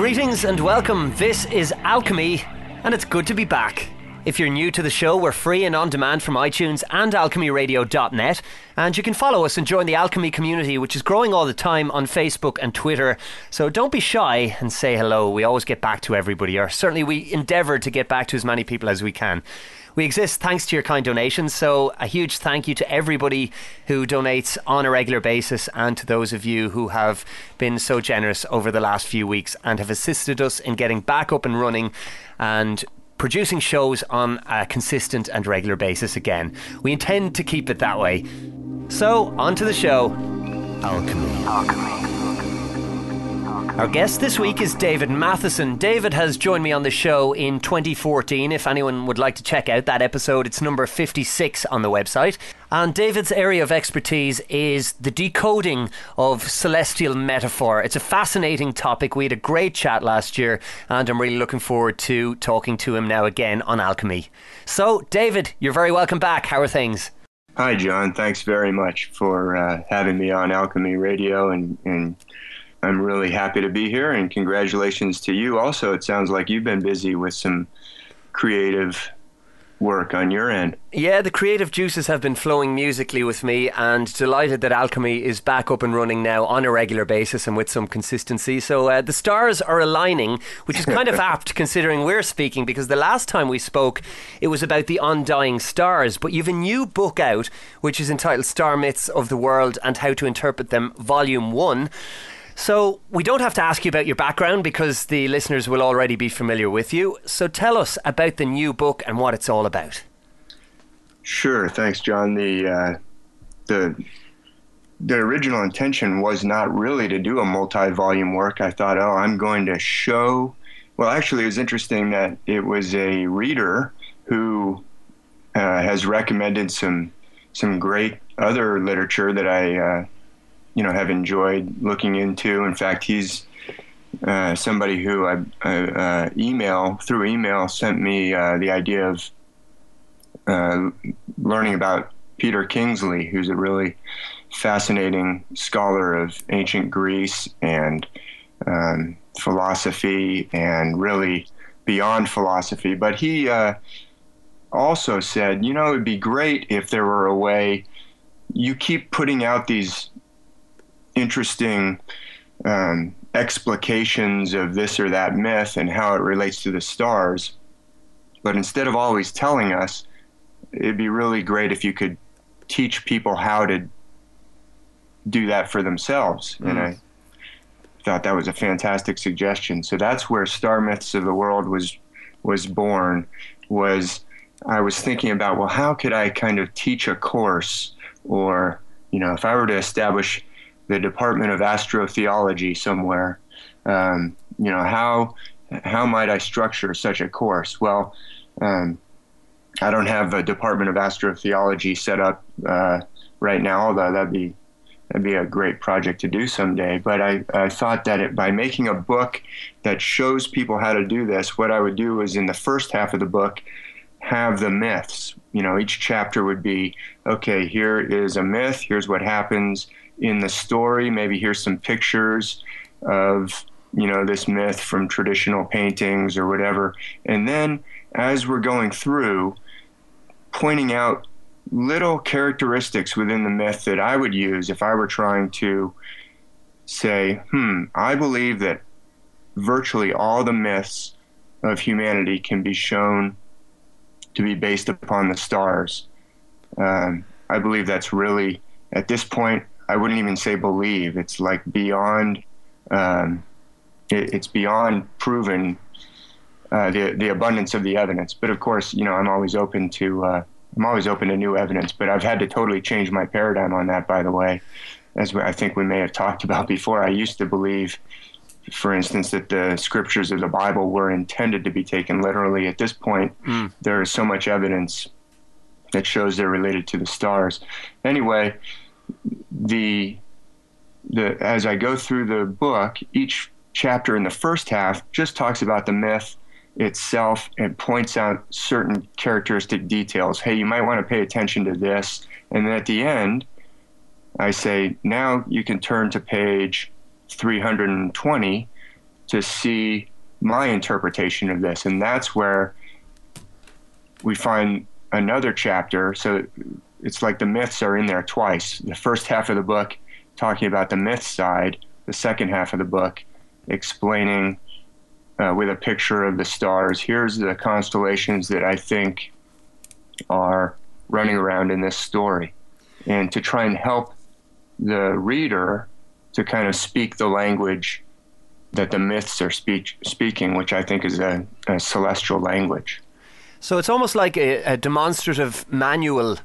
greetings, and welcome. This is Alchemy, and it's good to be back. If you're new to the show, we're free and on demand from iTunes and alchemyradio.net. And you can follow us and join the Alchemy community, which is growing all the time on Facebook and Twitter. So don't be shy and say hello. We always get back to everybody, or certainly we endeavour to get back to as many people as we can. We exist thanks to your kind donations, so a huge thank you to everybody who donates on a regular basis and to those of you who have been so generous over the last few weeks and have assisted us in getting back up and running and producing shows on a consistent and regular basis again. We intend to keep it that way. So, on to the show Alchemy. Our guest this week is David Mathisen. David has joined me on the show in 2014. If anyone would like to check out that episode, it's number 56 on the website. And David's area of expertise is the decoding of celestial metaphor. It's a fascinating topic. We had a great chat last year, and I'm really looking forward to talking to him now again on alchemy. So, David, you're very welcome back. How are things? Hi, John. Thanks very much for uh, having me on Alchemy Radio, and, and I'm really happy to be here. And congratulations to you. Also, it sounds like you've been busy with some creative work on your end. Yeah, the creative juices have been flowing musically with me, and delighted that Alchemy is back up and running now on a regular basis and with some consistency. So uh, the stars are aligning, which is kind of apt considering we're speaking because the last time we spoke, it was about the undying stars. But you've a new book out, which is entitled Star Myths of the World and How to Interpret Them, Volume 1. So, we don't have to ask you about your background because the listeners will already be familiar with you. So, tell us about the new book and what it's all about. Sure. Thanks, John. The uh, the the original intention was not really to do a multi-volume work. I thought, oh, I'm going to show. Well, actually, it was interesting that it was a reader who uh, has recommended some some great other literature that I uh, you know have enjoyed looking into. In fact, he's uh, somebody who I, I uh, email through email sent me uh, the idea of uh, learning about Peter Kingsley, who's a really fascinating scholar of ancient Greece and um, philosophy, and really beyond philosophy. But he uh, also said, you know, it would be great if there were a way. You keep putting out these interesting um, explications of this or that myth and how it relates to the stars. But instead of always telling us, it'd be really great if you could teach people how to do that for themselves. And I thought that was a fantastic suggestion. So that's where Star Myths of the World was was born. Was I was thinking about well, how could I kind of teach a course, or you know, if I were to establish the Department of Astrotheology somewhere. Um, you know, how how might I structure such a course? Well, um, I don't have a Department of Astrotheology set up uh, right now, although that'd be that'd be a great project to do someday. But I, I thought that it, by making a book that shows people how to do this, what I would do is in the first half of the book have the myths. You know, each chapter would be okay. Here is a myth. Here's what happens in the story. Maybe here's some pictures of you know this myth from traditional paintings or whatever. And then as we're going through, pointing out little characteristics within the myth that I would use if I were trying to say, hmm, I believe that virtually all the myths of humanity can be shown to be based upon the stars. Um, I believe that's really, at this point, I wouldn't even say believe. It's like beyond, um, it, it's beyond proven uh, the the abundance of the evidence. But of course, you know, I'm always open to uh, I'm always open to new evidence. But I've had to totally change my paradigm on that, by the way. as I think we may have talked about before, I used to believe, for instance, that the scriptures of the Bible were intended to be taken literally. At this point, mm. there is so much evidence that shows they're related to the stars. Anyway, the the as I go through the book, each chapter in the first half just talks about the myth itself and points out certain characteristic details. Hey, you might want to pay attention to this. And then at the end, I say, now you can turn to page 320 to see my interpretation of this. And that's where we find another chapter. So it's like the myths are in there twice. The first half of the book talking about the myth side, the second half of the book explaining uh, with a picture of the stars. Here's the constellations that I think are running around in this story. And to try and help the reader to kind of speak the language that the myths are speak, speaking, which I think is a, a celestial language. So it's almost like a, a, demonstrative manual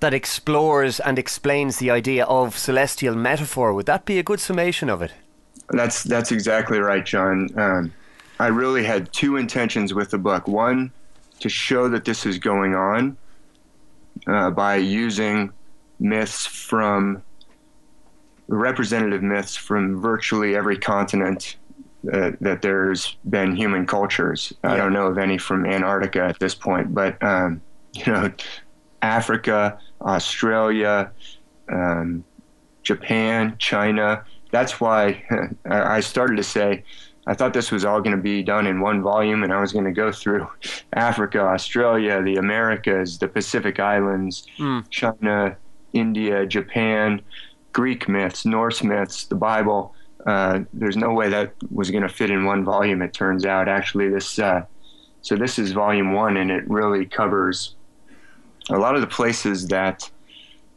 that explores and explains the idea of celestial metaphor. Would that be a good summation of it? That's that's exactly right, John. Um, I really had two intentions with the book. One, to show that this is going on uh, by using myths from representative myths from virtually every continent uh, that there's been human cultures. Yeah. I don't know of any from Antarctica at this point, but um, you know, Africa, Australia, um, Japan, China. That's why I started to say I thought this was all going to be done in one volume, and I was going to go through Africa, Australia, the Americas, the Pacific Islands, mm. China, India, Japan, Greek myths, Norse myths, the Bible. Uh, there's no way that was going to fit in one volume. It turns out, actually, this. Uh, so this is volume one, and it really covers a lot of the places that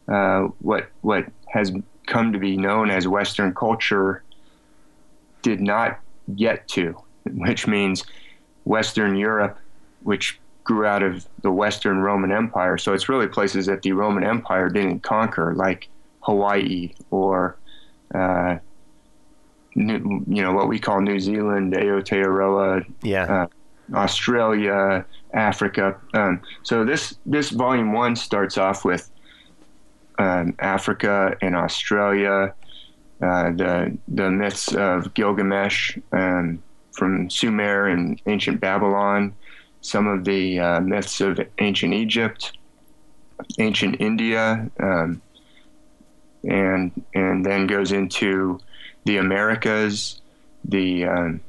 uh, what what has come to be known as Western culture did not get to, which means Western Europe, which grew out of the Western Roman Empire. So it's really places that the Roman Empire didn't conquer, like Hawaii or, uh, New, you know, what we call New Zealand, Aotearoa, yeah. Uh, Australia, Africa. Um, so this this volume one starts off with um, Africa and Australia, uh, the the myths of Gilgamesh um, from Sumer and ancient Babylon, some of the uh, myths of ancient Egypt, ancient India, um, and and then goes into the Americas, the um,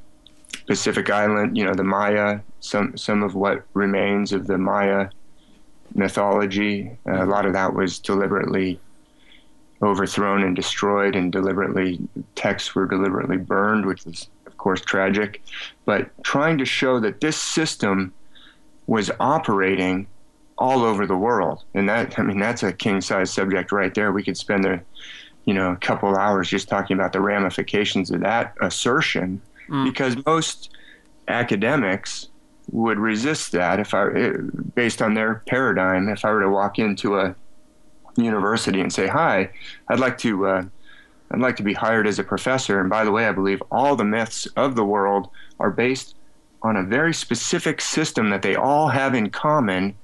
Pacific Island, you know, the Maya, some some of what remains of the Maya mythology. Uh, a lot of that was deliberately overthrown and destroyed, and deliberately texts were deliberately burned, which is of course tragic. But trying to show that this system was operating all over the world, and that I mean that's a king size subject right there. We could spend a you know a couple hours just talking about the ramifications of that assertion, mm. because most academics would resist that if I, based on their paradigm, if I were to walk into a university and say, "Hi, I'd like to uh, I'd like to be hired as a professor." And by the way, I believe all the myths of the world are based on a very specific system that they all have in common.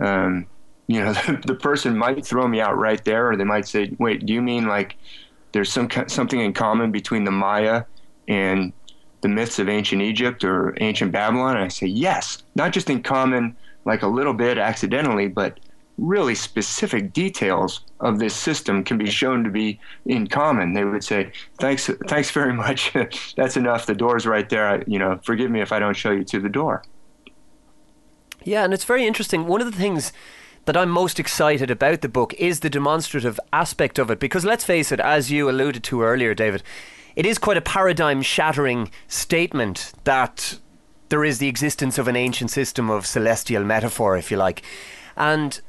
Um, you know, the, the, person might throw me out right there, or they might say, "Wait, do you mean like there's some something in common between the Maya and the myths of ancient Egypt or ancient Babylon?" And I say, "Yes, not just in common." Like a little bit accidentally, but really specific details of this system can be shown to be in common. They would say, "Thanks, thanks very much. That's enough. The door's right there. I, you know, forgive me if I don't show you to the door." Yeah, and it's very interesting. One of the things that I'm most excited about the book is the demonstrative aspect of it, because let's face it, as you alluded to earlier, David, it is quite a paradigm shattering statement that there is the existence of an ancient system of celestial metaphor, if you like. And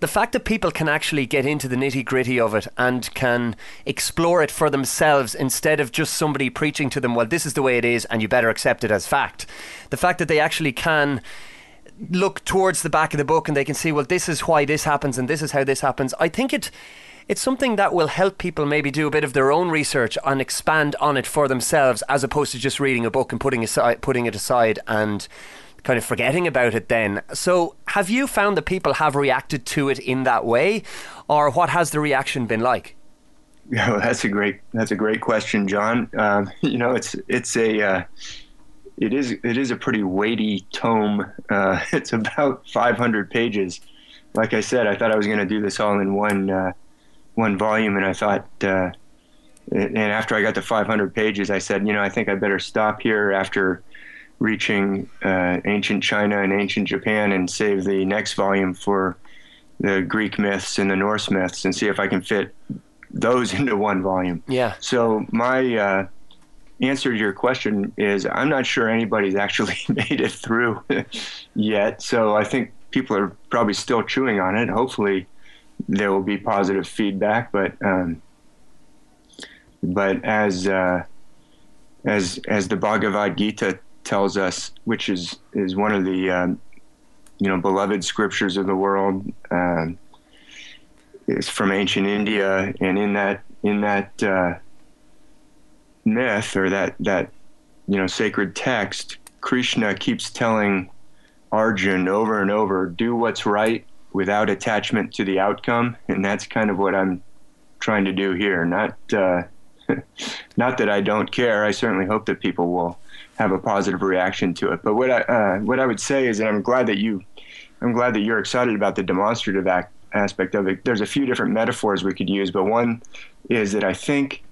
the fact that people can actually get into the nitty gritty of it and can explore it for themselves instead of just somebody preaching to them, well, this is the way it is and you better accept it as fact. The fact that they actually can look towards the back of the book and they can see, well, this is why this happens and this is how this happens. I think it it's something that will help people maybe do a bit of their own research and expand on it for themselves, as opposed to just reading a book and putting aside, putting it aside and kind of forgetting about it. Then, so have you found that people have reacted to it in that way, or what has the reaction been like? Yeah, well, that's a great that's a great question, John. Um, you know, it's it's a uh, it is it is a pretty weighty tome. Uh, it's about 500 pages. Like I said, I thought I was going to do this all in one uh, one volume, and I thought, uh, and after I got to 500 pages, I said, you know, I think I better stop here after reaching uh, ancient China and ancient Japan, and save the next volume for the Greek myths and the Norse myths, and see if I can fit those into one volume. Yeah. So my uh, answer to your question is I'm not sure anybody's actually made it through yet. So I think people are probably still chewing on it. Hopefully, there will be positive feedback. But um, but as uh, as as the Bhagavad Gita tells us, which is is one of the um, you know beloved scriptures of the world. Um, is from ancient India, and in that in that uh, myth or that that you know sacred text, Krishna keeps telling Arjun over and over, do what's right without attachment to the outcome, and that's kind of what I'm trying to do here. Not uh, not that I don't care. I certainly hope that people will have a positive reaction to it. But what I uh, what I would say is that I'm glad that you I'm glad that you're excited about the demonstrative act, aspect of it. There's a few different metaphors we could use, but one is that I think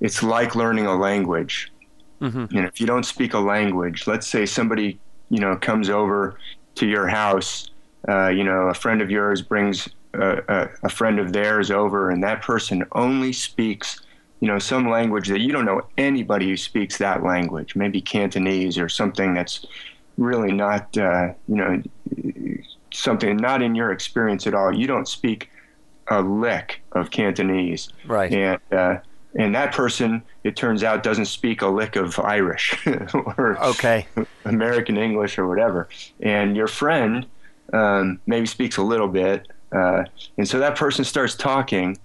it's like learning a language. Mm-hmm. You know, if you don't speak a language, let's say somebody, you know, comes over to your house, uh, you know, a friend of yours brings a, a, a, friend of theirs over, and that person only speaks, you know, some language that you don't know anybody who speaks that language, maybe Cantonese or something that's really not, uh, you know, something not in your experience at all. You don't speak a lick of Cantonese, right? And uh, and that person, it turns out, doesn't speak a lick of Irish or okay. American English or whatever. And your friend um, maybe speaks a little bit, uh, and so that person starts talking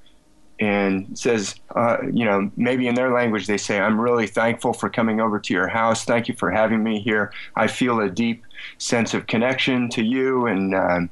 and says, uh, you know, maybe in their language they say, "I'm really thankful for coming over to your house. Thank you for having me here. I feel a deep sense of connection to you, and um,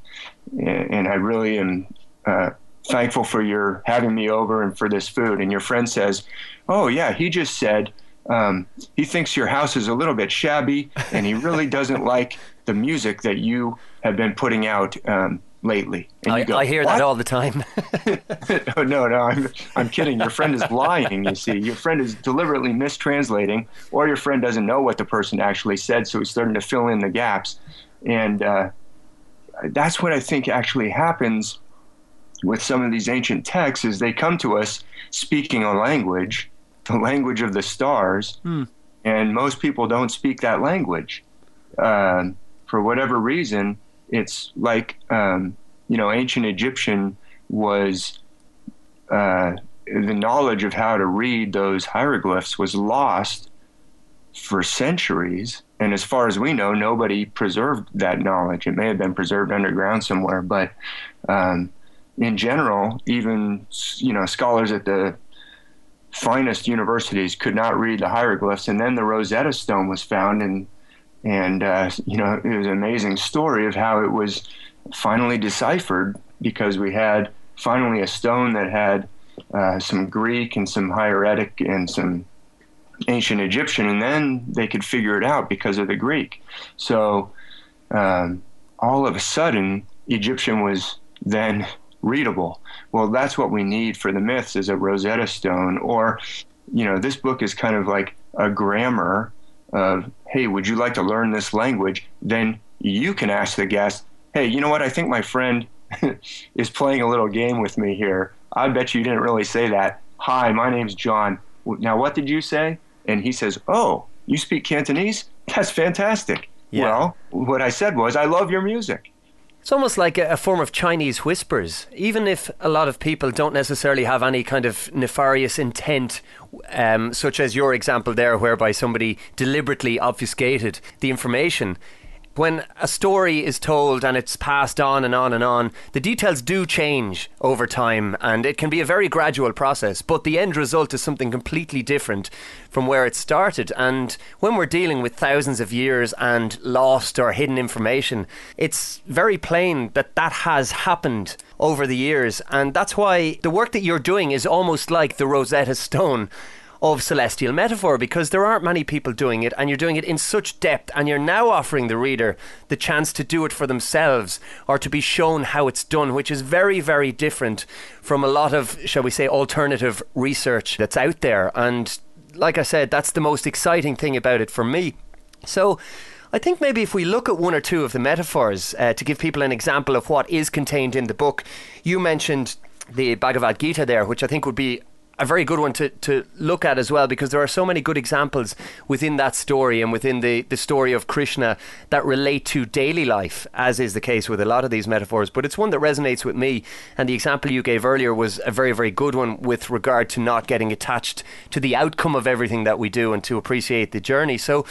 and I really am." Uh, thankful for your having me over and for this food. And your friend says, Oh, yeah, he just said um, he thinks your house is a little bit shabby and he really doesn't like the music that you have been putting out um, lately. I, go, I hear what? that all the time. no, no, no, I'm, I'm kidding. Your friend is lying, you see. Your friend is deliberately mistranslating, or your friend doesn't know what the person actually said, so he's starting to fill in the gaps. And uh, that's what I think actually happens with some of these ancient texts is they come to us speaking a language, the language of the stars, hmm. and most people don't speak that language. Um, for whatever reason, it's like um, you know, ancient Egyptian was uh, the knowledge of how to read those hieroglyphs was lost for centuries. And as far as we know, nobody preserved that knowledge. It may have been preserved underground somewhere, but um, in general, even you know scholars at the finest universities could not read the hieroglyphs. And then the Rosetta Stone was found, and and uh, you know it was an amazing story of how it was finally deciphered because we had finally a stone that had uh, some Greek and some hieratic and some ancient Egyptian, and then they could figure it out because of the Greek. So um, all of a sudden, Egyptian was then readable. Well, that's what we need for the myths is a Rosetta Stone, or you know, this book is kind of like a grammar of, hey, would you like to learn this language? Then you can ask the guest, hey, you know what? I think my friend is playing a little game with me here. I bet you didn't really say that. Hi, my name's John. Now, what did you say? And he says, oh, you speak Cantonese? That's fantastic. Yeah. Well, what I said was, I love your music. It's almost like a, a, form of Chinese whispers. Even if a lot of people don't necessarily have any kind of nefarious intent, um, such as your example there, whereby somebody deliberately obfuscated the information, when a story is told and it's passed on and on and on, the details do change over time and it can be a very gradual process, but the end result is something completely different from where it started. And when we're dealing with thousands of years and lost or hidden information, it's very plain that that has happened over the years. And that's why the work that you're doing is almost like the Rosetta Stone of celestial metaphor because there aren't many people doing it and you're doing it in such depth and you're now offering the reader the chance to do it for themselves or to be shown how it's done, which is very, very different from a lot of, shall we say, alternative research that's out there. And like I said, that's the most exciting thing about it for me. So, I think maybe if we look at one or two of the metaphors uh, to give people an example of what is contained in the book, you mentioned the Bhagavad Gita there, which I think would be a very good one to, to look at as well because there are so many good examples within that story and within the, the story of Krishna that relate to daily life, as is the case with a lot of these metaphors. But it's one that resonates with me. And the example you gave earlier was a very, very good one with regard to not getting attached to the outcome of everything that we do and to appreciate the journey. So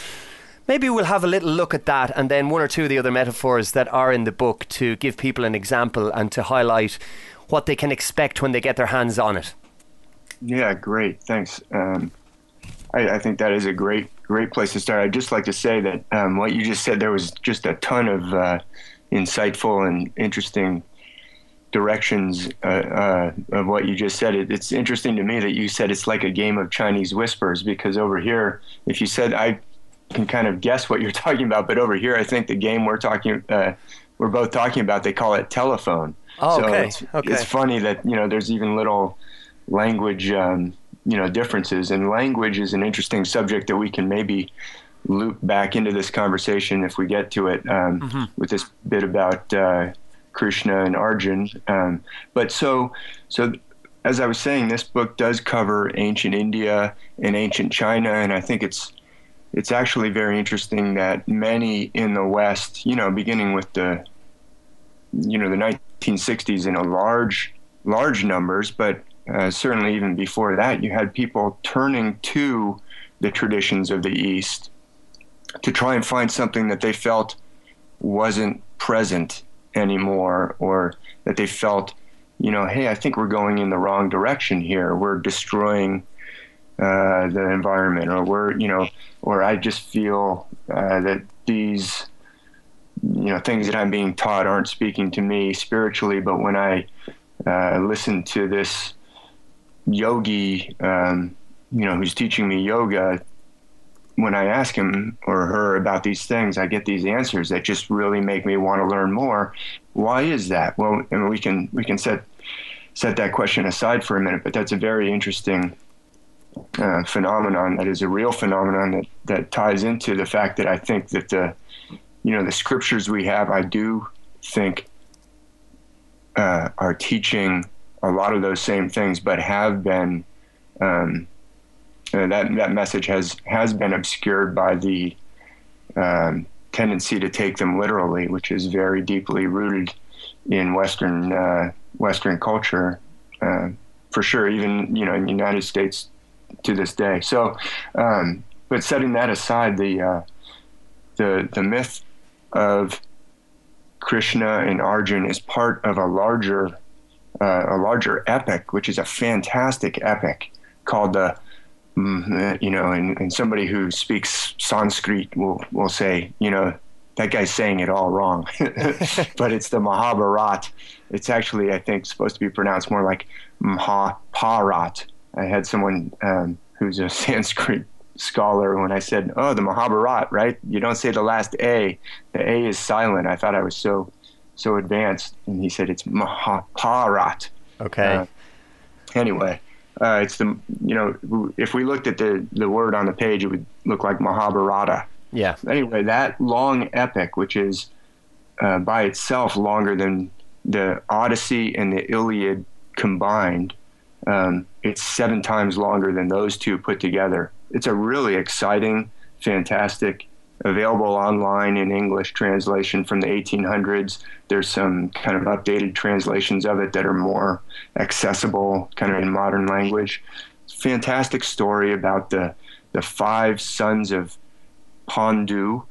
maybe we'll have a little look at that and then one or two of the other metaphors that are in the book to give people an example and to highlight what they can expect when they get their hands on it. Yeah, great. Thanks. Um, I, I, think that is a great, great place to start. I'd just like to say that um, what you just said there was just a ton of uh, insightful and interesting directions uh, uh, of what you just said. It, it's interesting to me that you said it's like a game of Chinese whispers because over here, if you said I can kind of guess what you're talking about, but over here, I think the game we're talking, uh, we're both talking about, they call it telephone. Oh, so okay. It's, okay. it's funny that you know there's even little language um, you know differences and language is an interesting subject that we can maybe loop back into this conversation if we get to it um, mm-hmm. with this bit about uh, Krishna and Arjun. Um, but so so as I was saying, this book does cover ancient India and ancient China, and I think it's it's actually very interesting that many in the West, you know, beginning with the you know the 1960s in a large large numbers, but uh, certainly even before that, you had people turning to the traditions of the East to try and find something that they felt wasn't present anymore or that they felt, you know, hey, I think we're going in the wrong direction here. We're destroying uh, the environment, or we're, you know, or I just feel uh, that these, you know, things that I'm being taught aren't speaking to me spiritually, but when I uh, listen to this yogi, um, you know, who's teaching me yoga, when I ask him or her about these things, I get these answers that just really make me want to learn more. Why is that? Well, mean, we can we can set set that question aside for a minute, but that's a very interesting uh, phenomenon. That is a real phenomenon that that ties into the fact that I think that the you know the scriptures we have, I do think uh, are teaching a lot of those same things, but have been um, uh, that that message has has been obscured by the um, tendency to take them literally, which is very deeply rooted in Western uh, Western culture, uh, for sure. Even you know in the United States to this day. So, um, but setting that aside, the uh, the the myth of Krishna and Arjun is part of a larger uh, a larger epic, which is a fantastic epic called the, mm, you know, and, and somebody who speaks Sanskrit will will say, you know, that guy's saying it all wrong, but it's the Mahabharat. It's actually, I think, supposed to be pronounced more like Mahabharat. I had someone um, who's a Sanskrit scholar when I said, "Oh, the Mahabharat, right? You don't say the last a. The a is silent." I thought I was so so advanced, and he said it's Mahabharat. Okay. Uh, anyway, uh, it's the you know if we looked at the the word on the page, it would look like Mahabharata. Yeah. Anyway, that long epic, which is uh, by itself longer than the Odyssey and the Iliad combined, um, it's seven times longer than those two put together. It's a really exciting, fantastic available online in English translation from the 1800s. There's some kind of updated translations of it that are more accessible, kind of in modern language. Fantastic story about the the five sons of Pandu,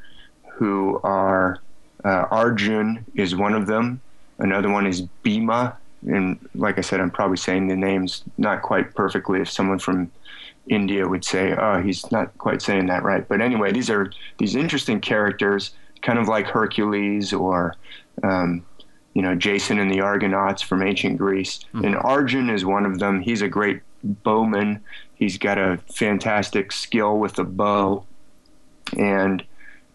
who are uh, Arjun is one of them. Another one is Bhima, and like I said, I'm probably saying the names not quite perfectly. If someone from India would say, "Oh, he's not quite saying that right," but anyway, these are these interesting characters, kind of like Hercules or um, you know Jason and the Argonauts from ancient Greece. Mm-hmm. And Arjun is one of them. He's a great bowman. He's got a fantastic skill with the bow, and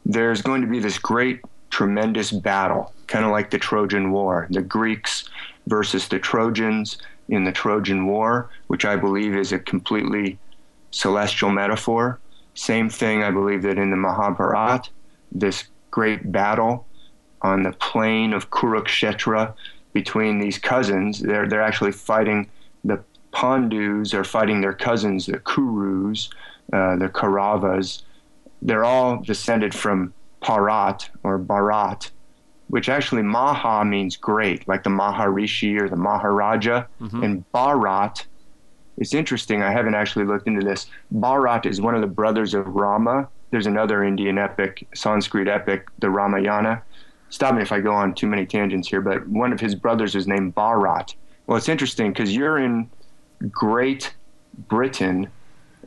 there's going to be this great, tremendous battle, kind of like the Trojan War. The Greeks versus the Trojans in the Trojan War, which I believe is a completely celestial metaphor. Same thing, I believe that in the Mahabharata, this great battle on the plain of Kurukshetra between these cousins, they're, they're actually fighting the Pandus are fighting their cousins, the Kurus, uh, the Kauravas. They're all descended from Parat or Bharat, which actually Maha means great, like the Maharishi or the Maharaja. Mm-hmm. And Bharat, it's interesting, I haven't actually looked into this. Bharat is one of the brothers of Rama. There's another Indian epic, Sanskrit epic, the Ramayana. Stop me if I go on too many tangents here, but one of his brothers is named Bharat. Well, it's interesting because you're in Great Britain.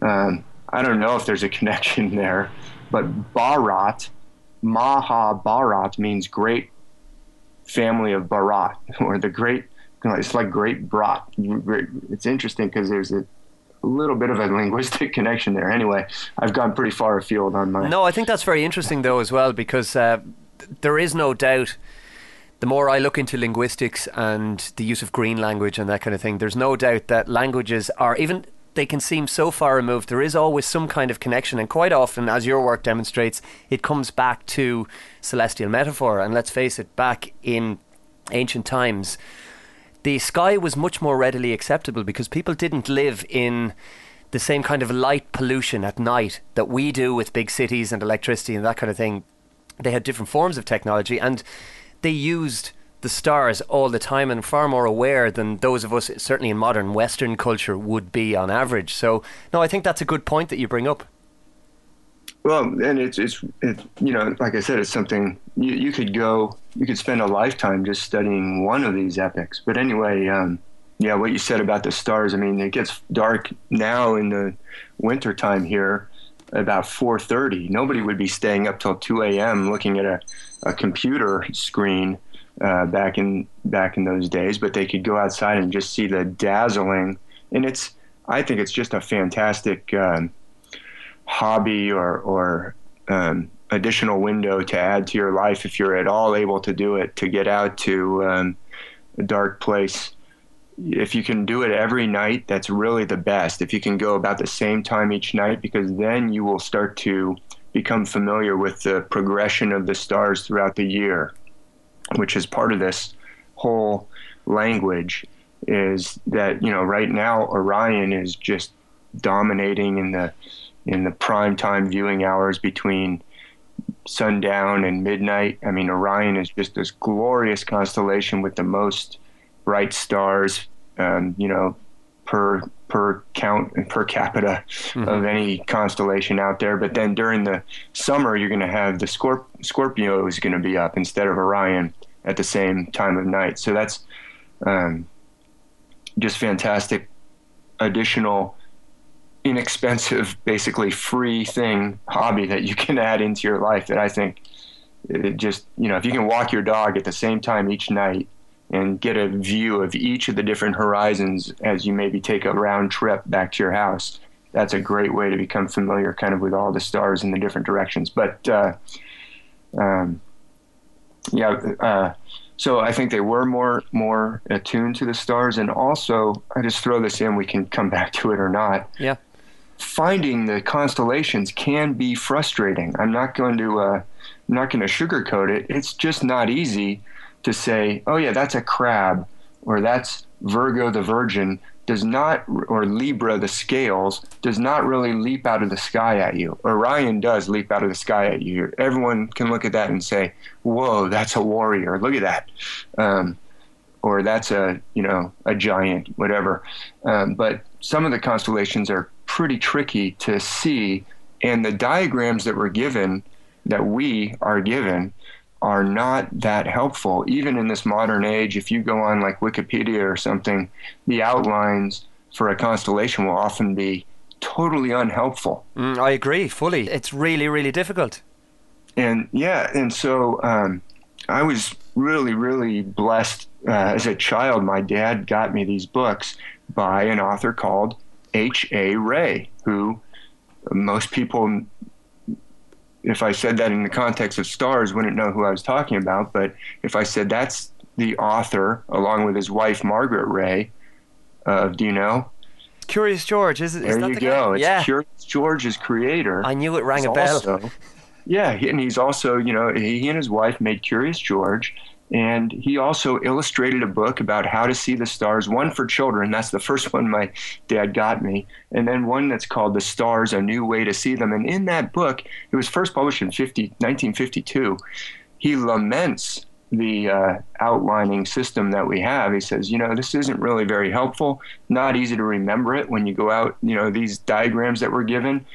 Um, I don't know if there's a connection there, but Bharat Mahabharat means great family of Bharat, or the great, you know, it's like great brat. It's interesting because there's a, little bit of a linguistic connection there. Anyway, I've gone pretty far afield on my. No, I think that's very interesting though as well because uh, there is no doubt. The more I look into linguistics and the use of green language and that kind of thing, there's no doubt that languages are even they can seem so far removed, there is always some kind of connection. And quite often, as your work demonstrates, it comes back to celestial metaphor. And let's face it, back in ancient times, the sky was much more readily acceptable because people didn't live in the same kind of light pollution at night that we do with big cities and electricity and that kind of thing. They had different forms of technology and they used the stars all the time and far more aware than those of us, certainly in modern Western culture, would be on average. So, no, I think that's a good point that you bring up. Well, and it's it's it, you know, like I said, it's something you, you could go, you could spend a lifetime just studying one of these epics. But anyway, um, yeah, what you said about the stars. I mean, it gets dark now in the wintertime here about 4:30. Nobody would be staying up till 2 a.m. looking at a, a computer screen uh, back in back in those days, but they could go outside and just see the dazzling. And it's I think it's just a fantastic um, hobby or or um, additional window to add to your life if you're at all able to do it to get out to um, a dark place. If you can do it every night, that's really the best. If you can go about the same time each night, because then you will start to become familiar with the progression of the stars throughout the year which is part of this whole language, is that you know right now Orion is just dominating in the in the prime time viewing hours between sundown and midnight. I mean, Orion is just this glorious constellation with the most bright stars, um, you know, per per count and per capita mm-hmm. of any constellation out there. But then during the summer, you're going to have the Scorp- Scorpio is going to be up instead of Orion at the same time of night. So that's um, just fantastic additional inexpensive basically free thing hobby that you can add into your life that I think it just you know if you can walk your dog at the same time each night and get a view of each of the different horizons as you maybe take a round trip back to your house that's a great way to become familiar kind of with all the stars in the different directions but uh, um, yeah, uh, so I think they were more more attuned to the stars, and also I just throw this in. We can come back to it or not. Yeah, finding the constellations can be frustrating. I'm not going to uh, I'm not going to sugarcoat it. It's just not easy to say, oh yeah, that's a crab, or that's Virgo the Virgin, does not, or Libra, the scales, does not really leap out of the sky at you. Orion does leap out of the sky at you. Everyone can look at that and say, whoa, that's a warrior. Look at that. Um, or that's a, you know, a giant, whatever. Um, but some of the constellations are pretty tricky to see. And the diagrams that were given, that we are given are not that helpful. Even in this modern age, if you go on like Wikipedia or something, the outlines for a constellation will often be totally unhelpful. Mm, I agree fully. It's really, really difficult. And yeah, and so um, I was really, really blessed uh, as a child. My dad got me these books by an author called H.A. Rey, who most people if I said that in the context of stars, wouldn't know who I was talking about. But if I said that's the author, along with his wife Margaret Rey, uh, do you know? Curious George, is it? Is there you the go. Guy? It's yeah. Curious George's creator. I knew it rang a bell. Also, yeah, and he's also, you know, he and his wife made Curious George, and he also illustrated a book about how to see the stars, one for children. That's the first one my dad got me. And then one that's called The Stars A New Way to See Them. And in that book, it was first published in 50, 1952, he laments the uh, outlining system that we have. He says, you know, this isn't really very helpful, not easy to remember it when you go out, you know, these diagrams that we're given.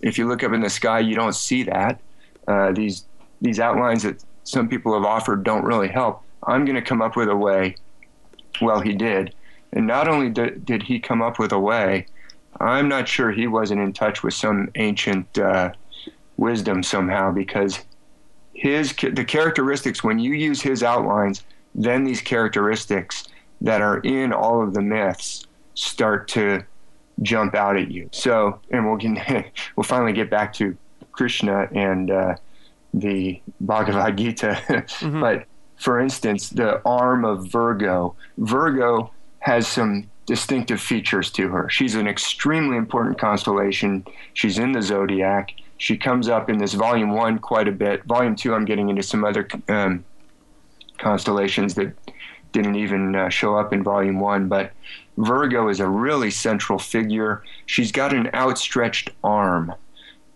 If you look up in the sky, you don't see that. Uh, these these outlines that some people have offered don't really help. I'm going to come up with a way. Well, he did. And not only did, did he come up with a way, I'm not sure he wasn't in touch with some ancient uh, wisdom somehow because his the characteristics when you use his outlines, then these characteristics that are in all of the myths start to jump out at you. So, and we'll get, we'll finally get back to Krishna and uh, the Bhagavad Gita. mm-hmm. But for instance, the arm of Virgo, Virgo has some distinctive features to her. She's an extremely important constellation. She's in the zodiac. She comes up in this volume one quite a bit. Volume two, I'm getting into some other um, constellations that didn't even uh, show up in volume one. But Virgo is a really central figure. She's got an outstretched arm.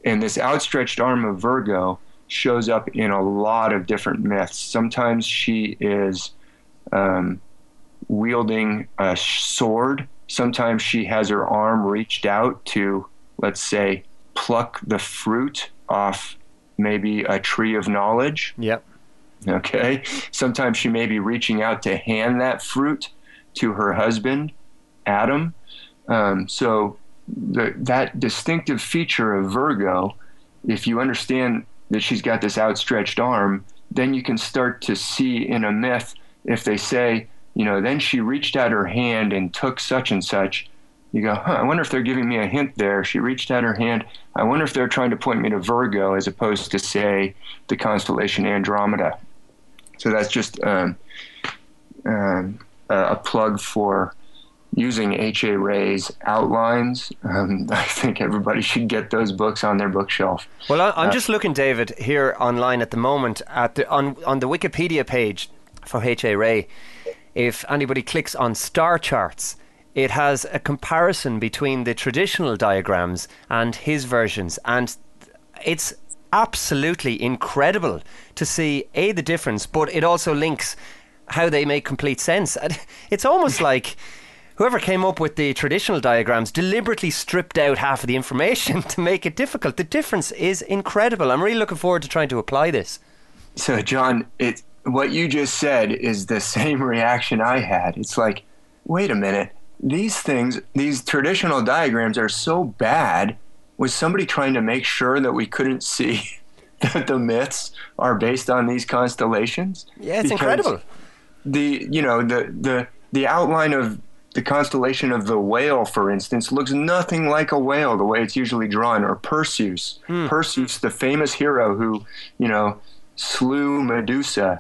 And this outstretched arm of Virgo shows up in a lot of different myths. Sometimes she is um, wielding a sword. Sometimes she has her arm reached out to, let's say, pluck the fruit off maybe a tree of knowledge. Yep. Okay. Sometimes she may be reaching out to hand that fruit to her husband, Adam. Um, so the, that distinctive feature of Virgo, if you understand that she's got this outstretched arm, then you can start to see in a myth if they say, you know, then she reached out her hand and took such and such. You go, huh, I wonder if they're giving me a hint there. She reached out her hand. I wonder if they're trying to point me to Virgo as opposed to, say, the constellation Andromeda. So that's just um, um, a plug for using H.A. Rey's outlines. Um, I think everybody should get those books on their bookshelf. Well, I'm uh, just looking, David, here online at the moment at the on on the Wikipedia page for H.A. Rey. If anybody clicks on star charts, it has a comparison between the traditional diagrams and his versions, and it's absolutely incredible to see a the difference, but it also links how they make complete sense. It's almost like whoever came up with the traditional diagrams deliberately stripped out half of the information to make it difficult. The difference is incredible. I'm really looking forward to trying to apply this. So, John, it what you just said is the same reaction I had. It's like, wait a minute, these things, these traditional diagrams are so bad. Was somebody trying to make sure that we couldn't see that the myths are based on these constellations? Yeah, it's because incredible. The you know the the the outline of the constellation of the whale, for instance, looks nothing like a whale the way it's usually drawn, or Perseus. Hmm. Perseus, the famous hero who, you know, slew Medusa.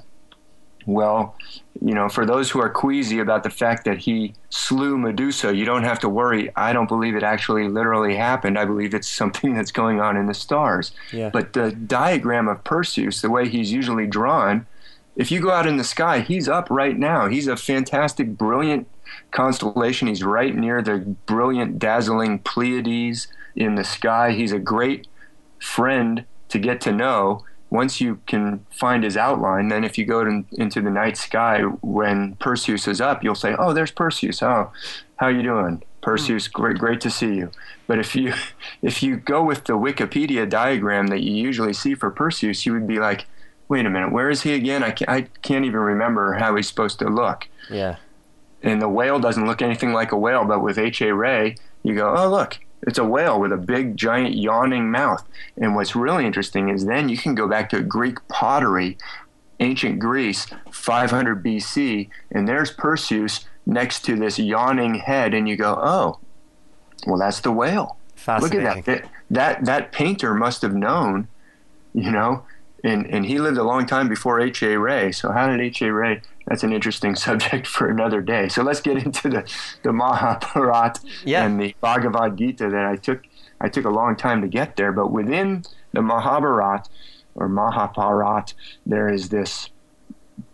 Well, you know, for those who are queasy about the fact that he slew Medusa, you don't have to worry. I don't believe it actually literally happened. I believe it's something that's going on in the stars. Yeah. But the diagram of Perseus, the way he's usually drawn, if you go out in the sky, he's up right now. He's a fantastic, brilliant constellation. He's right near the brilliant, dazzling Pleiades in the sky. He's a great friend to get to know. Once you can find his outline, then if you go to, into the night sky when Perseus is up, you'll say, "Oh, there's Perseus. Oh, how are you doing, Perseus, mm. great, great to see you. But if you if you go with the Wikipedia diagram that you usually see for Perseus, you would be like, wait a minute, where is he again? I can't, I can't even remember how he's supposed to look. Yeah. And the whale doesn't look anything like a whale, but with H.A. Rey, you go, oh, look, it's a whale with a big, giant, yawning mouth. And what's really interesting is then you can go back to Greek pottery, ancient Greece, 500 BC, and there's Perseus next to this yawning head, and you go, oh, well, that's the whale. Look at that. That, that, that painter must have known, you know, and, and he lived a long time before H.A. Rey. So how did H.A. Rey? That's an interesting subject for another day. So let's get into the, the Mahabharata Yeah. and the Bhagavad Gita that I took. I took a long time to get there, but within the Mahabharata or Mahabharat, there is this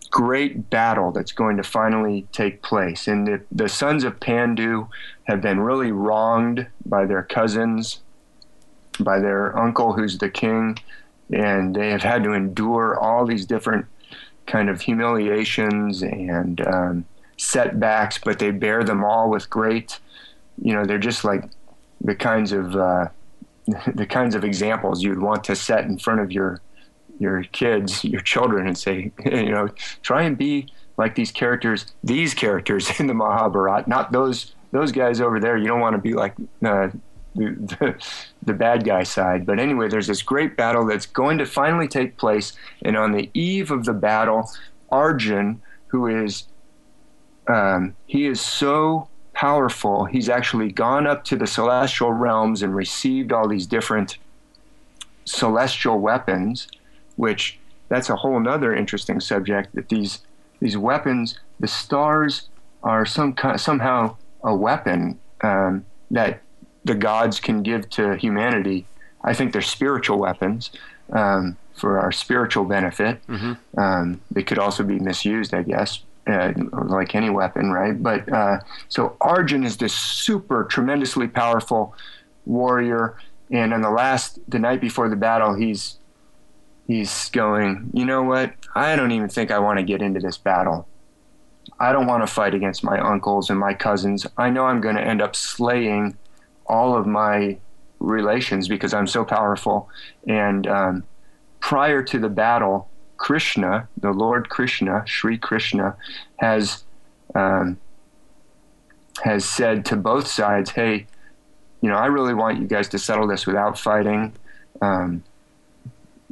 great battle that's going to finally take place. And the, the sons of Pandu have been really wronged by their cousins, by their uncle who's the king, and they have had to endure all these different kind of humiliations and um, setbacks, but they bear them all with great, you know, they're just like the kinds of uh, the kinds of examples you'd want to set in front of your your kids, your children, and say, you know, try and be like these characters, these characters in the Mahabharata, not those those guys over there. You don't want to be like uh, the, the bad guy side. But anyway, there's this great battle that's going to finally take place, and on the eve of the battle, Arjun, who is um, he is so powerful, he's actually gone up to the celestial realms and received all these different celestial weapons which that's a whole other interesting subject. That these these weapons, the stars are some kind, somehow a weapon um, that the gods can give to humanity. I think they're spiritual weapons um, for our spiritual benefit. Mm-hmm. Um, they could also be misused, I guess, uh, like any weapon, right? But uh, so Arjun is this super tremendously powerful warrior, and on the last, the night before the battle, he's he's going, you know what? I don't even think I want to get into this battle. I don't want to fight against my uncles and my cousins. I know I'm going to end up slaying all of my relations because I'm so powerful. And um, prior to the battle, Krishna, the Lord Krishna, Sri Krishna, has um, has said to both sides, "Hey, you know, I really want you guys to settle this without fighting." Um,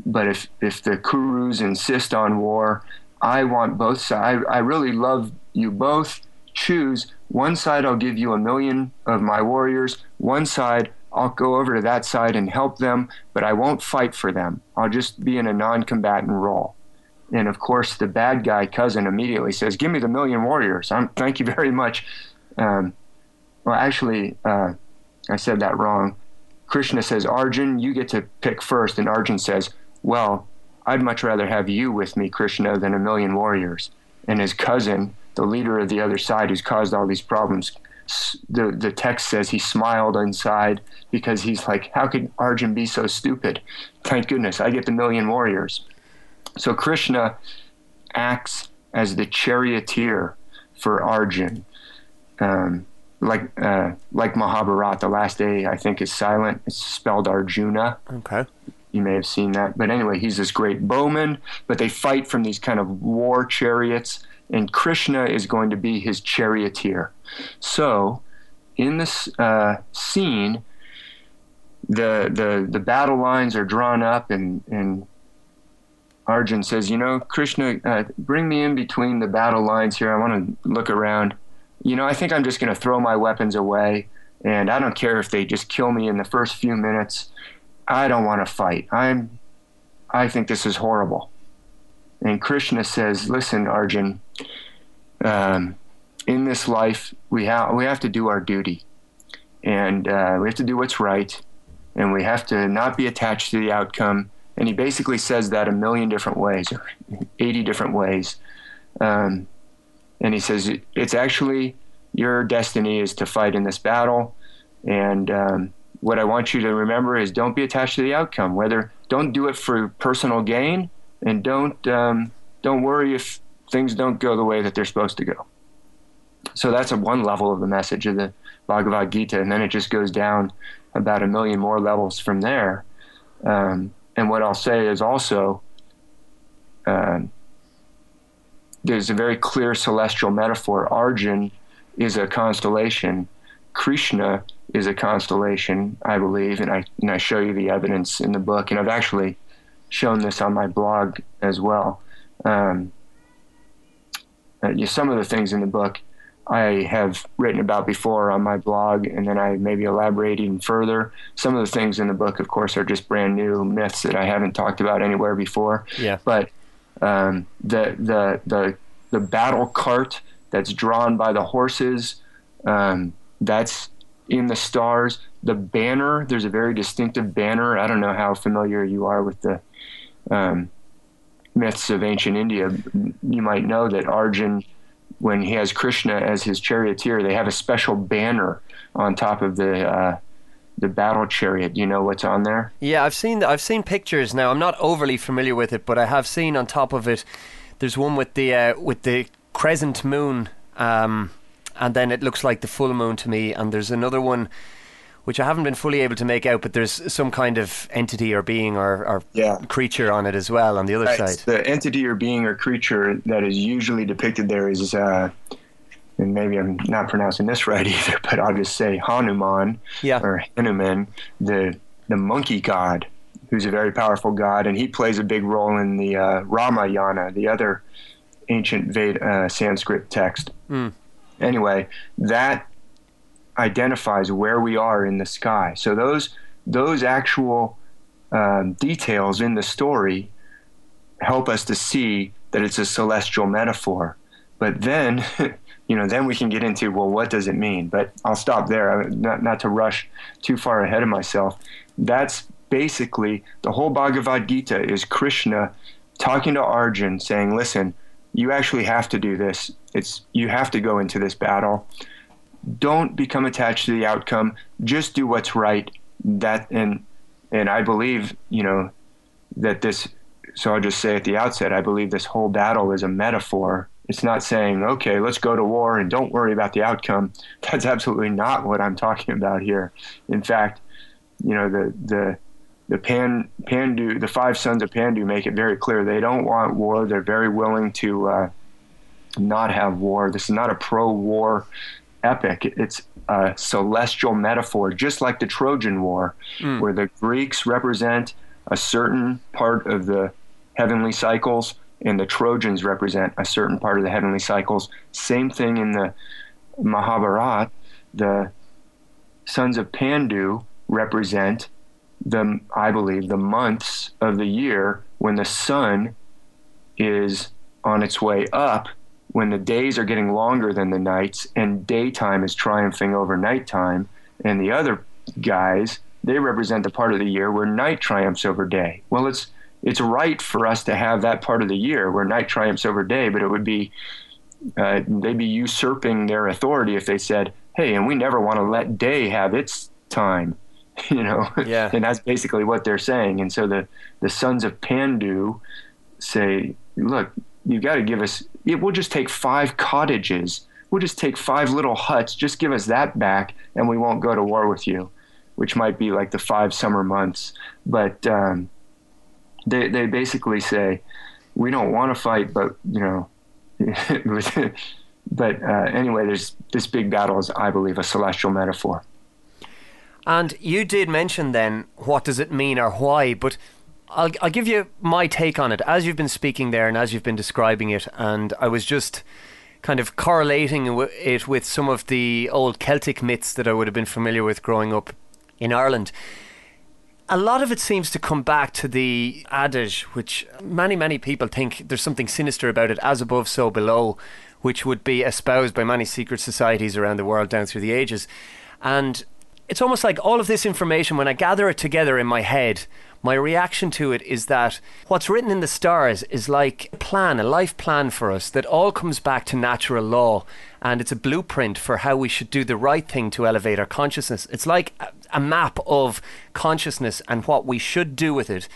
but if if the Kurus insist on war, I want both sides. I, I really love you both. Choose one side. I'll give you a million of my warriors. One side. I'll go over to that side and help them, but I won't fight for them. I'll just be in a non-combatant role. And of course, the bad guy cousin immediately says, "Give me the million warriors." I'm, thank you very much. Um, well, actually, uh, I said that wrong. Krishna says, "Arjun, you get to pick first," and Arjun says, well, I'd much rather have you with me, Krishna, than a million warriors. And his cousin, the leader of the other side who's caused all these problems, the, the text says he smiled inside because he's like, how could Arjun be so stupid? Thank goodness, I get the million warriors. So Krishna acts as the charioteer for Arjun. Um, like uh, like Mahabharata, the last day I think is silent. It's spelled Arjuna. Okay you may have seen that. But anyway, he's this great bowman, but they fight from these kind of war chariots, and Krishna is going to be his charioteer. So, in this uh, scene, the, the the battle lines are drawn up, and and Arjun says, "You know, Krishna, uh, bring me in between the battle lines here. I want to look around. You know, I think I'm just going to throw my weapons away." And I don't care if they just kill me in the first few minutes. I don't want to fight. I'm, I think this is horrible. And Krishna says, listen, Arjun, um, in this life, we have, we have to do our duty and uh, we have to do what's right and we have to not be attached to the outcome. And he basically says that a million different ways, or 80 different ways. Um, and he says, it's actually your destiny is to fight in this battle. And um, what I want you to remember is don't be attached to the outcome. Whether don't do it for personal gain, and don't um, don't worry if things don't go the way that they're supposed to go. So that's a one level of the message of the Bhagavad Gita, and then it just goes down about a million more levels from there. Um, and what I'll say is also um, there's a very clear celestial metaphor. Arjun is a constellation. Krishna is a constellation, I believe, and I and I show you the evidence in the book, and I've actually shown this on my blog as well. Um, uh, some of the things in the book I have written about before on my blog, and then I maybe elaborate even further. Some of the things in the book, of course, are just brand new myths that I haven't talked about anywhere before. Yeah. But um, the the the the battle cart that's drawn by the horses, um, that's in the stars. The banner, there's a very distinctive banner. I don't know how familiar you are with the um, myths of ancient India. You might know that Arjun when he has Krishna as his charioteer, they have a special banner on top of the uh, the battle chariot. Do you know what's on there? Yeah, I've seen I've seen pictures. Now I'm not overly familiar with it, but I have seen on top of it. There's one with the uh, with the crescent moon, um, and then it looks like the full moon to me. And there's another one which I haven't been fully able to make out, but there's some kind of entity or being or, or yeah. creature on it as well on the other right. side. The entity or being or creature that is usually depicted there is, uh, and maybe I'm not pronouncing this right either, but I'll just say Hanuman yeah. or Hanuman, the the monkey god, who's a very powerful god, and he plays a big role in the uh, Ramayana, the other ancient Veda, uh, Sanskrit text. Mm. Anyway, that identifies where we are in the sky. So those those actual um, details in the story help us to see that it's a celestial metaphor. But then, you know, then we can get into well, what does it mean? But I'll stop there, not not to rush too far ahead of myself. That's basically the whole Bhagavad Gita is Krishna talking to Arjun, saying, "Listen, you actually have to do this. It's you have to go into this battle." Don't become attached to the outcome. Just do what's right. That and and I believe you know that this. So I'll just say at the outset, I believe this whole battle is a metaphor. It's not saying, okay, let's go to war and don't worry about the outcome. That's absolutely not what I'm talking about here. In fact, you know the the the Pan Pandu, the five sons of Pandu, make it very clear they don't want war. They're very willing to uh, not have war. This is not a pro-war epic. It's a celestial metaphor, just like the Trojan War, mm. where the Greeks represent a certain part of the heavenly cycles and the Trojans represent a certain part of the heavenly cycles. Same thing in the Mahabharata. The sons of Pandu represent the, I believe, the months of the year when the sun is on its way up when the days are getting longer than the nights and daytime is triumphing over nighttime, and the other guys, they represent the part of the year where night triumphs over day. Well, it's it's right for us to have that part of the year where night triumphs over day, but it would be uh, they'd be usurping their authority if they said, "Hey, and we never want to let day have its time." you know, yeah. and that's basically what they're saying. And so the the sons of Pandu say, "Look, you got to give us it will just take five cottages. We'll just take five little huts. Just give us that back and we won't go to war with you which might be like the five summer months. But um, they, they basically say we don't want to fight but you know but uh, anyway there's this big battle is i believe a celestial metaphor. And you did mention then what does it mean or why but I'll, I'll give you my take on it as you've been speaking there and as you've been describing it. And I was just kind of correlating it with some of the old Celtic myths that I would have been familiar with growing up in Ireland. A lot of it seems to come back to the adage, which many, many people think there's something sinister about it, as above, so below, which would be espoused by many secret societies around the world down through the ages. And it's almost like all of this information, when I gather it together in my head, my reaction to it is that what's written in the stars is like a plan, a life plan for us that all comes back to natural law and it's a blueprint for how we should do the right thing to elevate our consciousness. It's like a map of consciousness and what we should do with it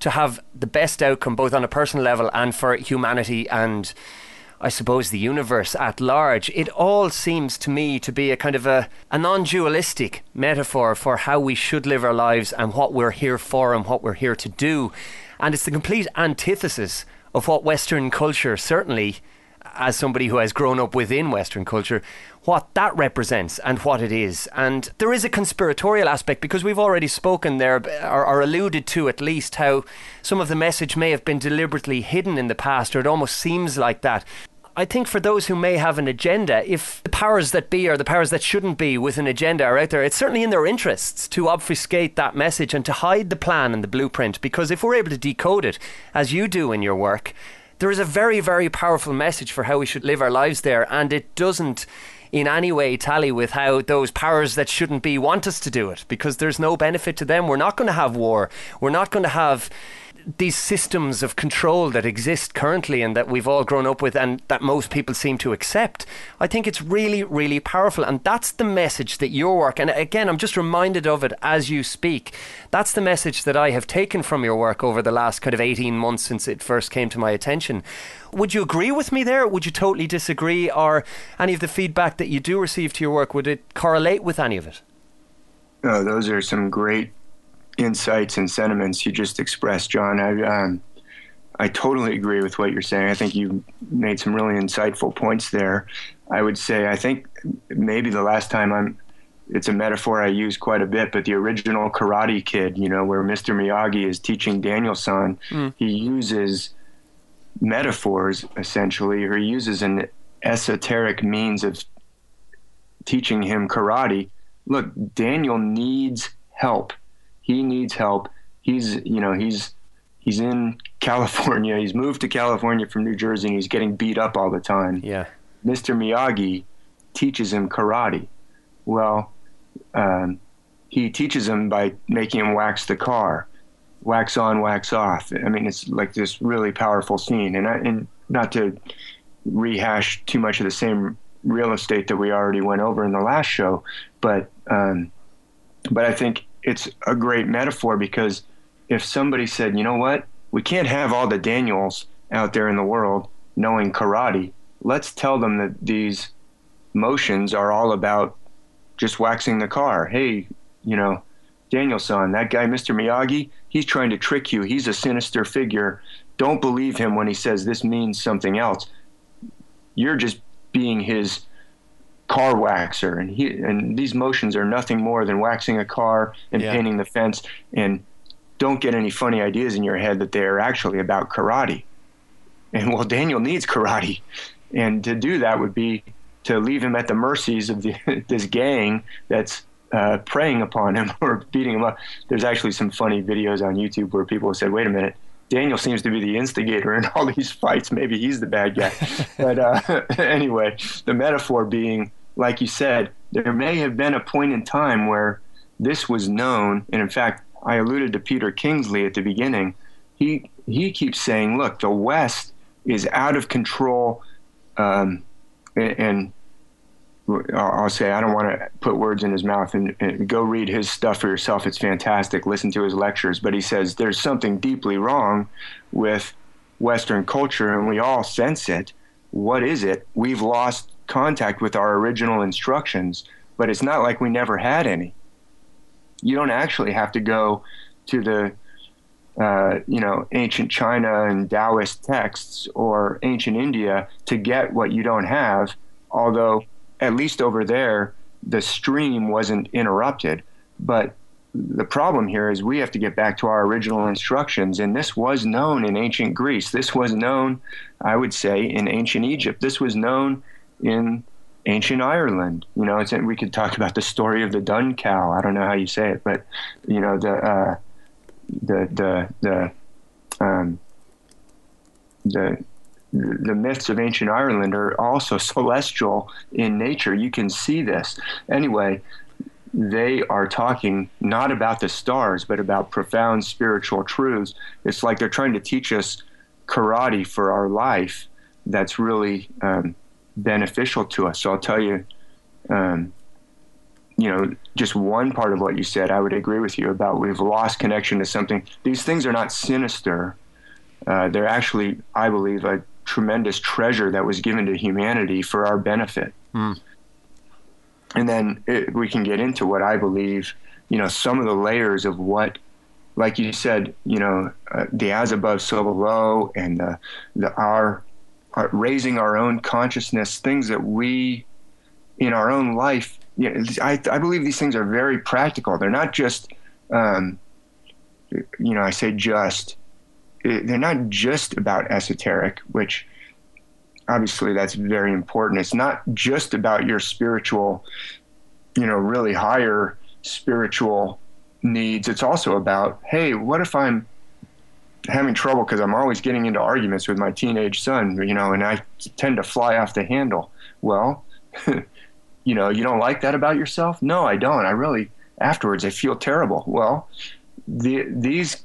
to have the best outcome both on a personal level and for humanity and I suppose, the universe at large. It all seems to me to be a kind of a, a non dualistic metaphor for how we should live our lives and what we're here for and what we're here to do. And it's the complete antithesis of what Western culture, certainly as somebody who has grown up within Western culture, what that represents and what it is. And there is a conspiratorial aspect because we've already spoken there, or, or, alluded to at least, how some of the message may have been deliberately hidden in the past, or it almost seems like that. I think for those who may have an agenda, if the powers that be or the powers that shouldn't be with an agenda are out there, it's certainly in their interests to obfuscate that message and to hide the plan and the blueprint. Because if we're able to decode it, as you do in your work, there is a very, very powerful message for how we should live our lives there, and it doesn't in any way tally with how those powers that shouldn't be want us to do it because there's no benefit to them. We're not going to have war. We're not going to have these systems of control that exist currently and that we've all grown up with and that most people seem to accept, I think it's really, really powerful. And that's the message that your work, and again, I'm just reminded of it as you speak. That's the message that I have taken from your work over the last kind of 18 months since it first came to my attention. Would you agree with me there? Would you totally disagree? Or any of the feedback that you do receive to your work, would it correlate with any of it? Oh, those are some great insights and sentiments you just expressed, John. I um, I totally agree with what you're saying. I think you made some really insightful points there. I would say I think maybe the last time I'm it's a metaphor I use quite a bit, but the original Karate Kid, you know, where Mr. Miyagi is teaching Daniel-san, mm. he uses metaphors essentially, or he uses an esoteric means of teaching him karate. Look, Daniel needs help he needs help. He's you know he's he's in California. He's moved to California from New Jersey, and he's getting beat up all the time. Yeah. Mr. Miyagi teaches him karate. Well, um, he teaches him by making him wax the car, wax on, wax off. I mean, it's like this really powerful scene, and I, and not to rehash too much of the same real estate that we already went over in the last show, but um, but I think it's a great metaphor because if somebody said, you know what, we can't have all the Daniels out there in the world knowing karate, let's tell them that these motions are all about just waxing the car. Hey, you know, Daniel-san, that guy, Mr. Miyagi, he's trying to trick you. He's a sinister figure. Don't believe him when he says this means something else. You're just being his car waxer, and he and these motions are nothing more than waxing a car and yeah. painting the fence. And don't get any funny ideas in your head that they're actually about karate. And well, Daniel needs karate, and to do that would be to leave him at the mercies of the, this gang that's uh, preying upon him or beating him up. There's actually some funny videos on YouTube where people have said, "Wait a minute." Daniel seems to be the instigator in all these fights. Maybe he's the bad guy. but uh, anyway, the metaphor being like you said, there may have been a point in time where this was known. And in fact, I alluded to Peter Kingsley at the beginning. He he keeps saying, "Look, the West is out of control," um, and, and, I'll say I don't want to put words in his mouth. And, and go read his stuff for yourself. It's fantastic. Listen to his lectures. But he says there's something deeply wrong with Western culture, and we all sense it. What is it? We've lost contact with our original instructions, but it's not like we never had any. You don't actually have to go to the uh, you know, ancient China and Taoist texts or ancient India to get what you don't have, although at least over there, the stream wasn't interrupted. But the problem here is we have to get back to our original instructions. And this was known in ancient Greece. This was known, I would say, in ancient Egypt. This was known in ancient Ireland. You know, it's, we could talk about the story of the dun cow. I don't know how you say it, but you know the uh, the the the um, the the myths of ancient Ireland are also celestial in nature. You can see this anyway. They are talking not about the stars, but about profound spiritual truths. It's like they're trying to teach us karate for our life. That's really um, beneficial to us. So I'll tell you, um, you know, just one part of what you said, I would agree with you about we've lost connection to something. These things are not sinister. Uh, they're actually, I believe, a tremendous treasure that was given to humanity for our benefit. Mm. And then it, we can get into what I believe, you know, some of the layers of what, like you said, you know, uh, the as above, so below, and the, the our, our raising our own consciousness, things that we, in our own life, you know, I, I believe these things are very practical. They're not just, um, you know, I say just, they're not just about esoteric, which obviously that's very important. It's not just about your spiritual, you know, really higher spiritual needs. It's also about, hey, what if I'm having trouble because I'm always getting into arguments with my teenage son, you know, and I tend to fly off the handle. Well, you know, you don't like that about yourself? No, I don't. I really afterwards I feel terrible. Well, the, these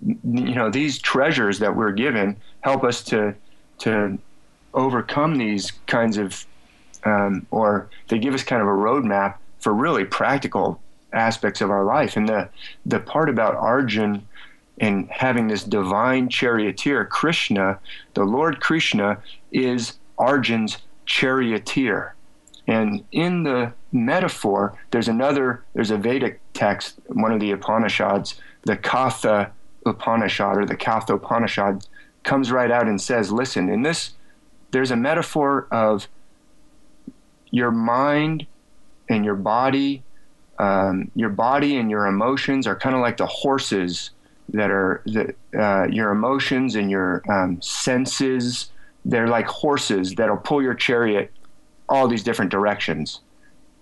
you know these treasures that we're given help us to to overcome these kinds of, um, or they give us kind of a roadmap for really practical aspects of our life. And the the part about Arjun and having this divine charioteer, Krishna, the Lord Krishna, is Arjun's charioteer. And in the metaphor, there's another, there's a Vedic text, one of the Upanishads, the Katha Upanishad or the Katha Upanishad, comes right out and says, listen, in this there's a metaphor of your mind and your body. Um, your body and your emotions are kind of like the horses that are the, uh, your emotions and your um, senses. They're like horses that'll pull your chariot all these different directions.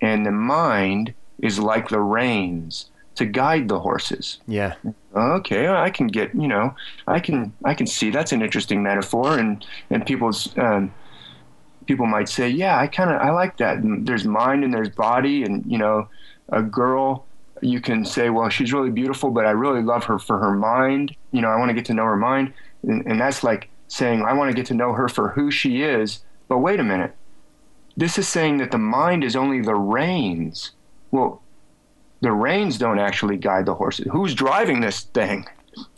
And the mind is like the reins to guide the horses. Yeah. Okay, I can get you know, I can I can see that's an interesting metaphor, and and people's um, people might say, yeah, I kind of I like that. And there's mind and there's body, and you know, a girl. You can say, well, she's really beautiful, but I really love her for her mind. You know, I want to get to know her mind, and, and that's like saying I want to get to know her for who she is. But wait a minute, this is saying that the mind is only the reins. Well, the reins don't actually guide the horses. Who's driving this thing,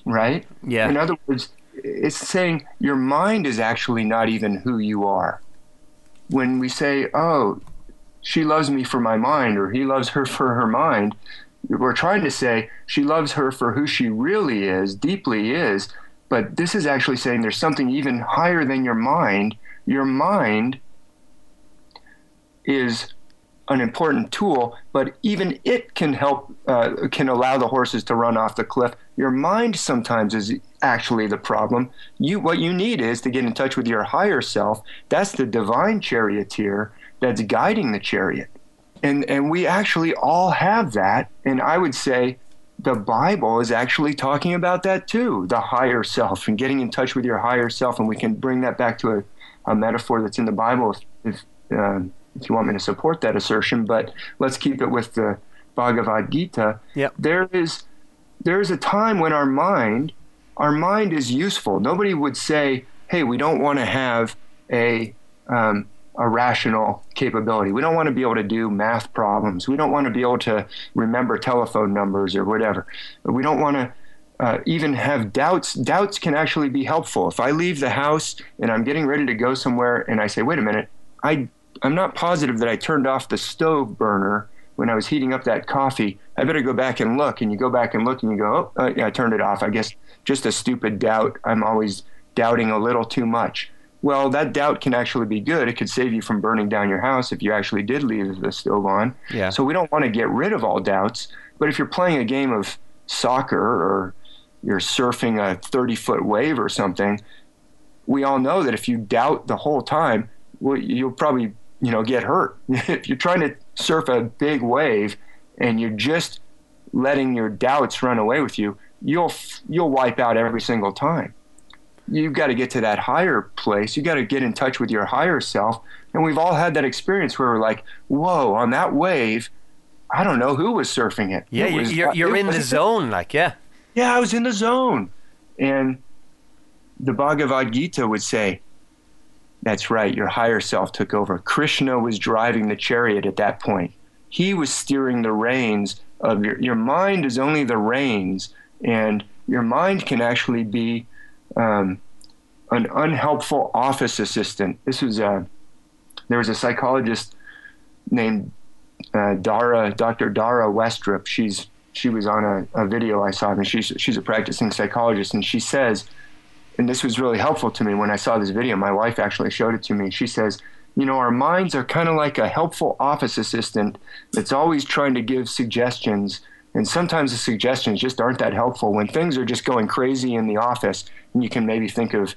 right? Yeah. In other words, it's saying your mind is actually not even who you are. When we say, "Oh, she loves me for my mind," or "He loves her for her mind," we're trying to say she loves her for who she really is, deeply is. But this is actually saying there's something even higher than your mind. Your mind is an important tool, but even it can help, uh, can allow the horses to run off the cliff. Your mind sometimes is actually the problem. You, what you need is to get in touch with your higher self. That's the divine charioteer that's guiding the chariot, and and we actually all have that. And I would say the Bible is actually talking about that too, the higher self and getting in touch with your higher self. And we can bring that back to a, a metaphor that's in the Bible if, if um, if you want me to support that assertion, but let's keep it with the Bhagavad Gita. Yep. There is there is a time when our mind our mind is useful. Nobody would say, "Hey, we don't want to have a um, a rational capability. We don't want to be able to do math problems. We don't want to be able to remember telephone numbers or whatever. We don't want to uh, even have doubts. Doubts can actually be helpful. If I leave the house and I'm getting ready to go somewhere and I say, wait a minute, I I'm not positive that I turned off the stove burner when I was heating up that coffee. I better go back and look. And you go back and look and you go, oh, uh, yeah, I turned it off. I guess just a stupid doubt. I'm always doubting a little too much. Well, that doubt can actually be good. It could save you from burning down your house if you actually did leave the stove on. Yeah. So we don't want to get rid of all doubts. But if you're playing a game of soccer or you're surfing a 30 foot wave or something, we all know that if you doubt the whole time, well, you'll probably you know, get hurt. if you're trying to surf a big wave and you're just letting your doubts run away with you, you'll you'll wipe out every single time. You've got to get to that higher place. You got to get in touch with your higher self. And we've all had that experience where we're like, "Whoa, on that wave, I don't know who was surfing it." Yeah, it was, you're uh, you're in the zone, like yeah. Yeah, I was in the zone, and the Bhagavad Gita would say, that's right, your higher self took over. Krishna was driving the chariot at that point. He was steering the reins of your your mind is only the reins, and your mind can actually be um, an unhelpful office assistant. This was a there was a psychologist named uh, Darrah, Dr. Darrah Westrup. She's she was on a, a video I saw, and she's she's a practicing psychologist, and she says, and this was really helpful to me when I saw this video. My wife actually showed it to me. She says, you know, our minds are kind of like a helpful office assistant that's always trying to give suggestions. And sometimes the suggestions just aren't that helpful when things are just going crazy in the office. And you can maybe think of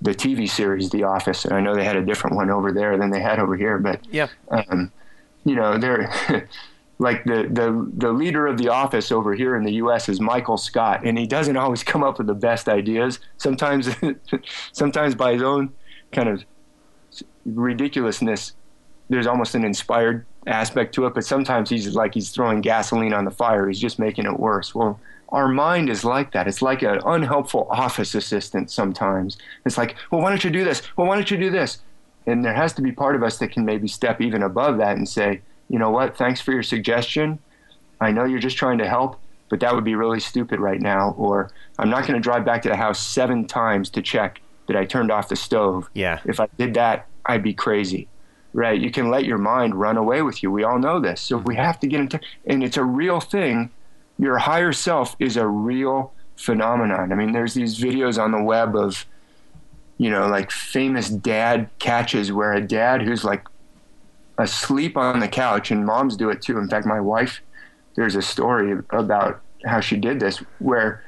the TV series The Office, and I know they had a different one over there than they had over here, but yeah, um, you know, they're like the the the leader of The Office over here in the U.S. is Michael Scott, and he doesn't always come up with the best ideas. Sometimes, sometimes by his own kind of ridiculousness, there's almost an inspired aspect to it, but sometimes he's like he's throwing gasoline on the fire. He's just making it worse. Well our mind is like that. It's like an unhelpful office assistant sometimes. It's like, well, why don't you do this? Well, why don't you do this? And there has to be part of us that can maybe step even above that and say, you know what, thanks for your suggestion. I know you're just trying to help, but that would be really stupid right now. Or I'm not going to drive back to the house seven times to check that I turned off the stove. Yeah. If I did that, I'd be crazy. Right? You can let your mind run away with you. We all know this. So we mm-hmm. have to get into, and it's a real thing your higher self is a real phenomenon. I mean, there's these videos on the web of, you know, like famous dad catches where a dad who's like asleep on the couch, and moms do it too. In fact, my wife, there's a story about how she did this where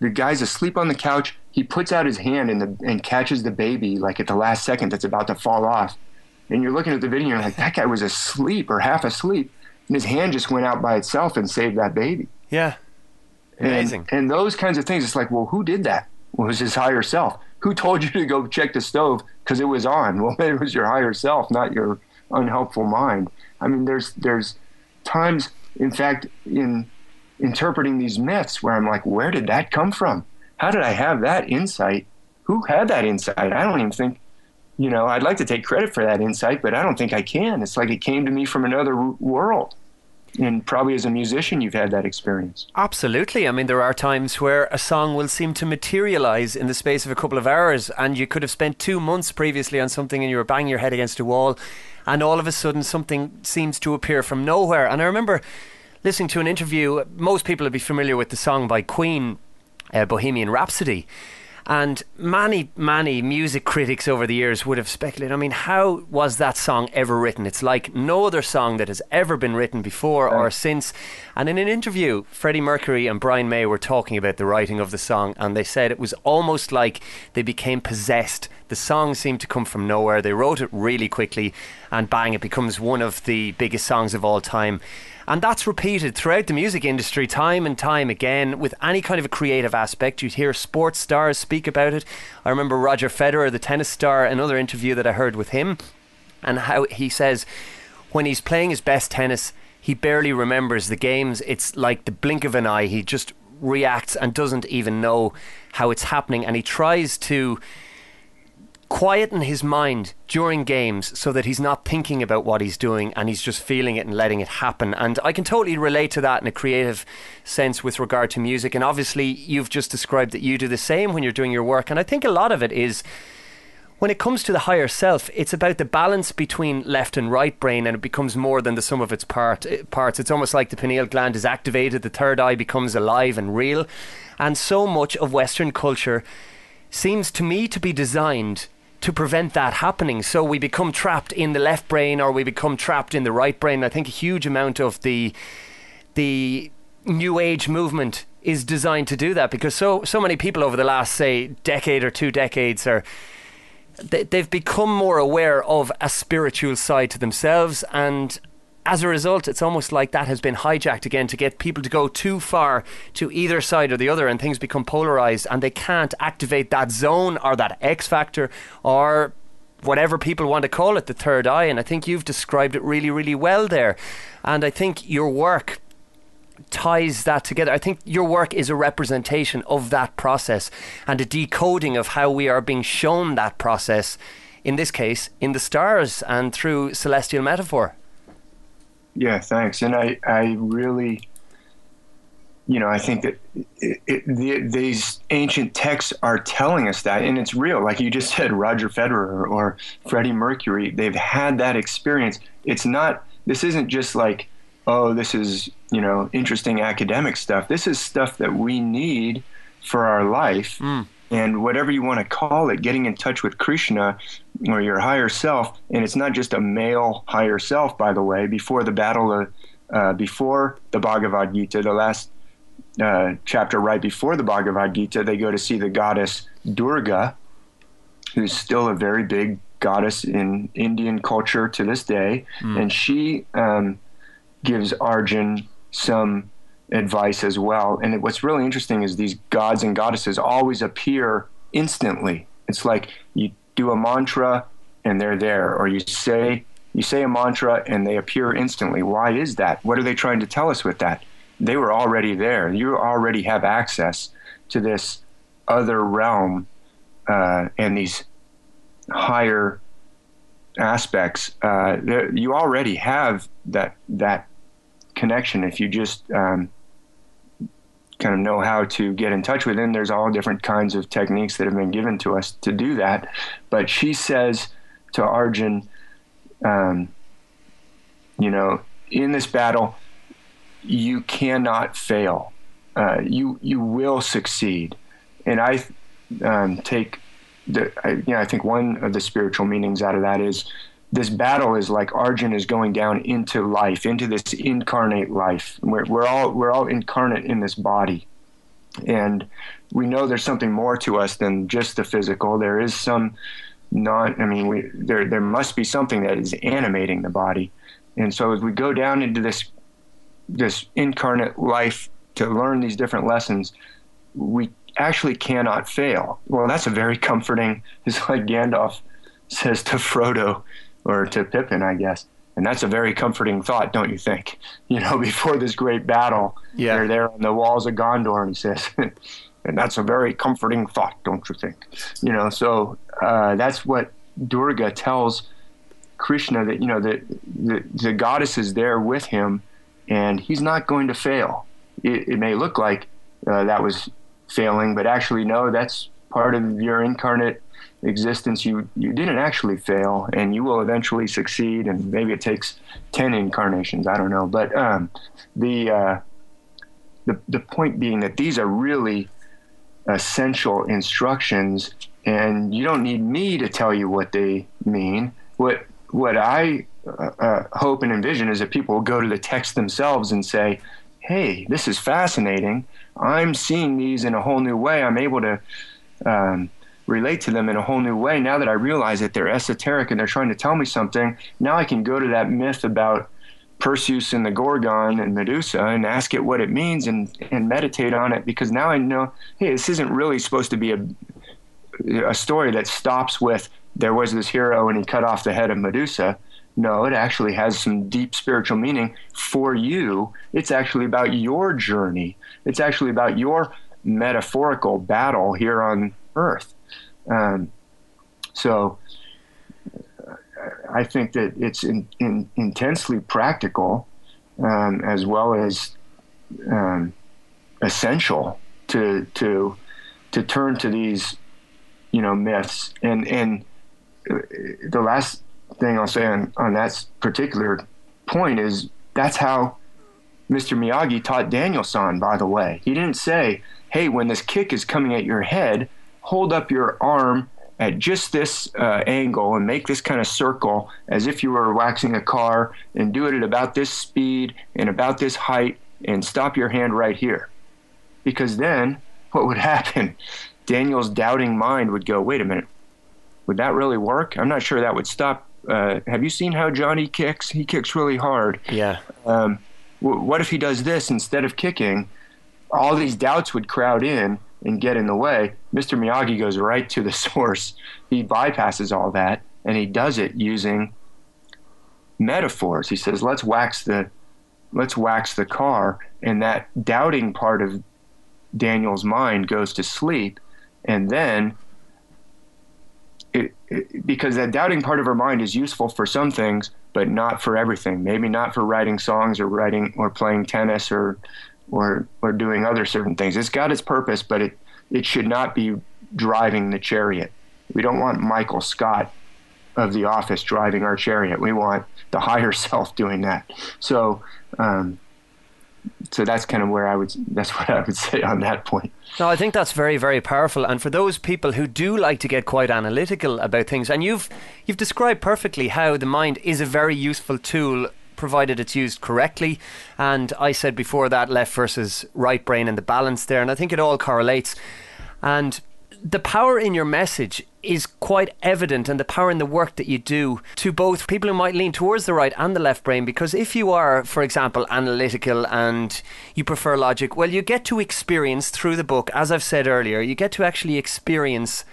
the guy's asleep on the couch. He puts out his hand and, the, and catches the baby like at the last second that's about to fall off. And you're looking at the video and you're like, that guy was asleep or half asleep. And his hand just went out by itself and saved that baby. Yeah. Amazing. And, and those kinds of things, it's like, well, who did that? Well, it was his higher self. Who told you to go check the stove because it was on? Well, it was your higher self, not your unhelpful mind. I mean, there's there's times, in fact, in interpreting these myths where I'm like, where did that come from? How did I have that insight? Who had that insight? I don't even think, you know, I'd like to take credit for that insight, but I don't think I can. It's like it came to me from another world and probably as a musician you've had that experience. Absolutely. I mean there are times where a song will seem to materialize in the space of a couple of hours and you could have spent two months previously on something and you were banging your head against a wall and all of a sudden something seems to appear from nowhere. And i remember listening to an interview most people would be familiar with the song by queen uh, bohemian rhapsody and many, many music critics over the years would have speculated. I mean, how was that song ever written? It's like no other song that has ever been written before or since. And in an interview, Freddie Mercury and Brian May were talking about the writing of the song, and they said it was almost like they became possessed. The song seemed to come from nowhere. They wrote it really quickly, and bang, it becomes one of the biggest songs of all time. And that's repeated throughout the music industry time and time again with any kind of a creative aspect. You'd hear sports stars speak about it. I remember Roger Federer, the tennis star, another interview that I heard with him, and how he says when he's playing his best tennis, he barely remembers the games. It's like the blink of an eye. He just reacts and doesn't even know how it's happening. And he tries to quieten his mind during games so that he's not thinking about what he's doing and he's just feeling it and letting it happen. And I can totally relate to that in a creative sense with regard to music. And obviously, you've just described that you do the same when you're doing your work. And I think a lot of it is when it comes to the higher self, it's about the balance between left and right brain, and it becomes more than the sum of its part, eh, parts. It's almost like the pineal gland is activated, the third eye becomes alive and real. And so much of Western culture seems to me to be designed to prevent that happening. So we become trapped in the left brain or we become trapped in the right brain. I think a huge amount of the the new age movement is designed to do that because so so many people over the last say decade or two decades are they, they've become more aware of a spiritual side to themselves and as a result, it's almost like that has been hijacked again to get people to go too far to either side or the other, and things become polarized, and they can't activate that zone or that X factor or whatever people want to call it, the third eye. And I think you've described it really, really well there. And I think your work ties that together. I think your work is a representation of that process and a decoding of how we are being shown that process, in this case, in the stars and through celestial metaphor. Yeah, thanks. And I, I really, you know, I think that it, it, the, these ancient texts are telling us that, and it's real. Like you just said, Roger Federer or Freddie Mercury, they've had that experience. It's not, this isn't just like, oh, this is, you know, interesting academic stuff. This is stuff that we need for our life. Mm. And whatever you want to call it, getting in touch with Krishna or your higher self, and it's not just a male higher self, by the way, before the battle of, uh, before the Bhagavad Gita, the last uh, chapter right before the Bhagavad Gita, they go to see the goddess Durga, who's still a very big goddess in Indian culture to this day, mm. and she um, gives Arjun some advice as well. And what's really interesting is these gods and goddesses always appear instantly. It's like you do a mantra and they're there, or you say you say a mantra and they appear instantly. Why is that? What are they trying to tell us with that? they were already there. You already have access to this other realm uh, and these higher aspects. Uh, you already have that that connection if you just um, kind of know how to get in touch with it. And there's all different kinds of techniques that have been given to us to do that. But she says to Arjun, um, you know, in this battle, you cannot fail. Uh, you you will succeed, and I um, take the I, you know I think one of the spiritual meanings out of that is this battle is like Arjun is going down into life, into this incarnate life. We're, we're all we're all incarnate in this body, and we know there's something more to us than just the physical. There is some not. I mean, we there there must be something that is animating the body, and so as we go down into this this incarnate life to learn these different lessons, we actually cannot fail. Well, that's a very comforting. It's like Gandalf says to Frodo or to Pippin, I guess. And that's a very comforting thought, don't you think? You know, before this great battle, yeah. they're there on the walls of Gondor, and he says, and that's a very comforting thought, don't you think? You know, so uh, that's what Durga tells Krishna that, you know, the, the, the goddess is there with him and he's not going to fail. It, it may look like uh, that was failing, but actually, no, that's part of your incarnate existence. You you didn't actually fail, and you will eventually succeed. And maybe it takes ten incarnations. I don't know, but um, the uh, the the point being that these are really essential instructions, and you don't need me to tell you what they mean. What what I uh, uh, hope and envision is that people will go to the text themselves and say, hey, this is fascinating. I'm seeing these in a whole new way. I'm able to um, relate to them in a whole new way. Now that I realize that they're esoteric and they're trying to tell me something, now I can go to that myth about Perseus and the Gorgon and Medusa and ask it what it means and, and meditate on it because now I know, hey, this isn't really supposed to be a, a story that stops with there was this hero and he cut off the head of Medusa. No, it actually has some deep spiritual meaning for you. It's actually about your journey. It's actually about your metaphorical battle here on Earth. Um, so I think that it's in, in, intensely practical um, as well as um, essential to to to turn to these you know myths and and the last thing I'll say on, on that particular point is that's how Mr. Miyagi taught Daniel-san, by the way. He didn't say, hey, when this kick is coming at your head, hold up your arm at just this uh, angle and make this kind of circle as if you were waxing a car and do it at about this speed and about this height and stop your hand right here. Because then what would happen? Daniel's doubting mind would go, wait a minute, would that really work? I'm not sure that would stop. Uh, have you seen how Johnny kicks? He kicks really hard. Yeah. Um, w- what if he does this instead of kicking? All these doubts would crowd in and get in the way. Mr. Miyagi goes right to the source. He bypasses all that and he does it using metaphors. He says, "Let's wax the let's wax the car." And that doubting part of Daniel's mind goes to sleep and then it, it, because that doubting part of her mind is useful for some things, but not for everything. Maybe not for writing songs or writing or playing tennis or or or doing other certain things. It's got its purpose, but it it should not be driving the chariot. We don't want Michael Scott of the office driving our chariot. We want the higher self doing that. So, um, so that's kind of where I would that's what I would say on that point. No, I think that's very very powerful and for those people who do like to get quite analytical about things and you've you've described perfectly how the mind is a very useful tool provided it's used correctly. And I said before that left versus right brain and the balance there. And I think it all correlates. And the power in your message is quite evident and the power in the work that you do to both people who might lean towards the right and the left brain. Because if you are for example analytical and you prefer logic well you get to experience through the book as I've said earlier you get to actually experience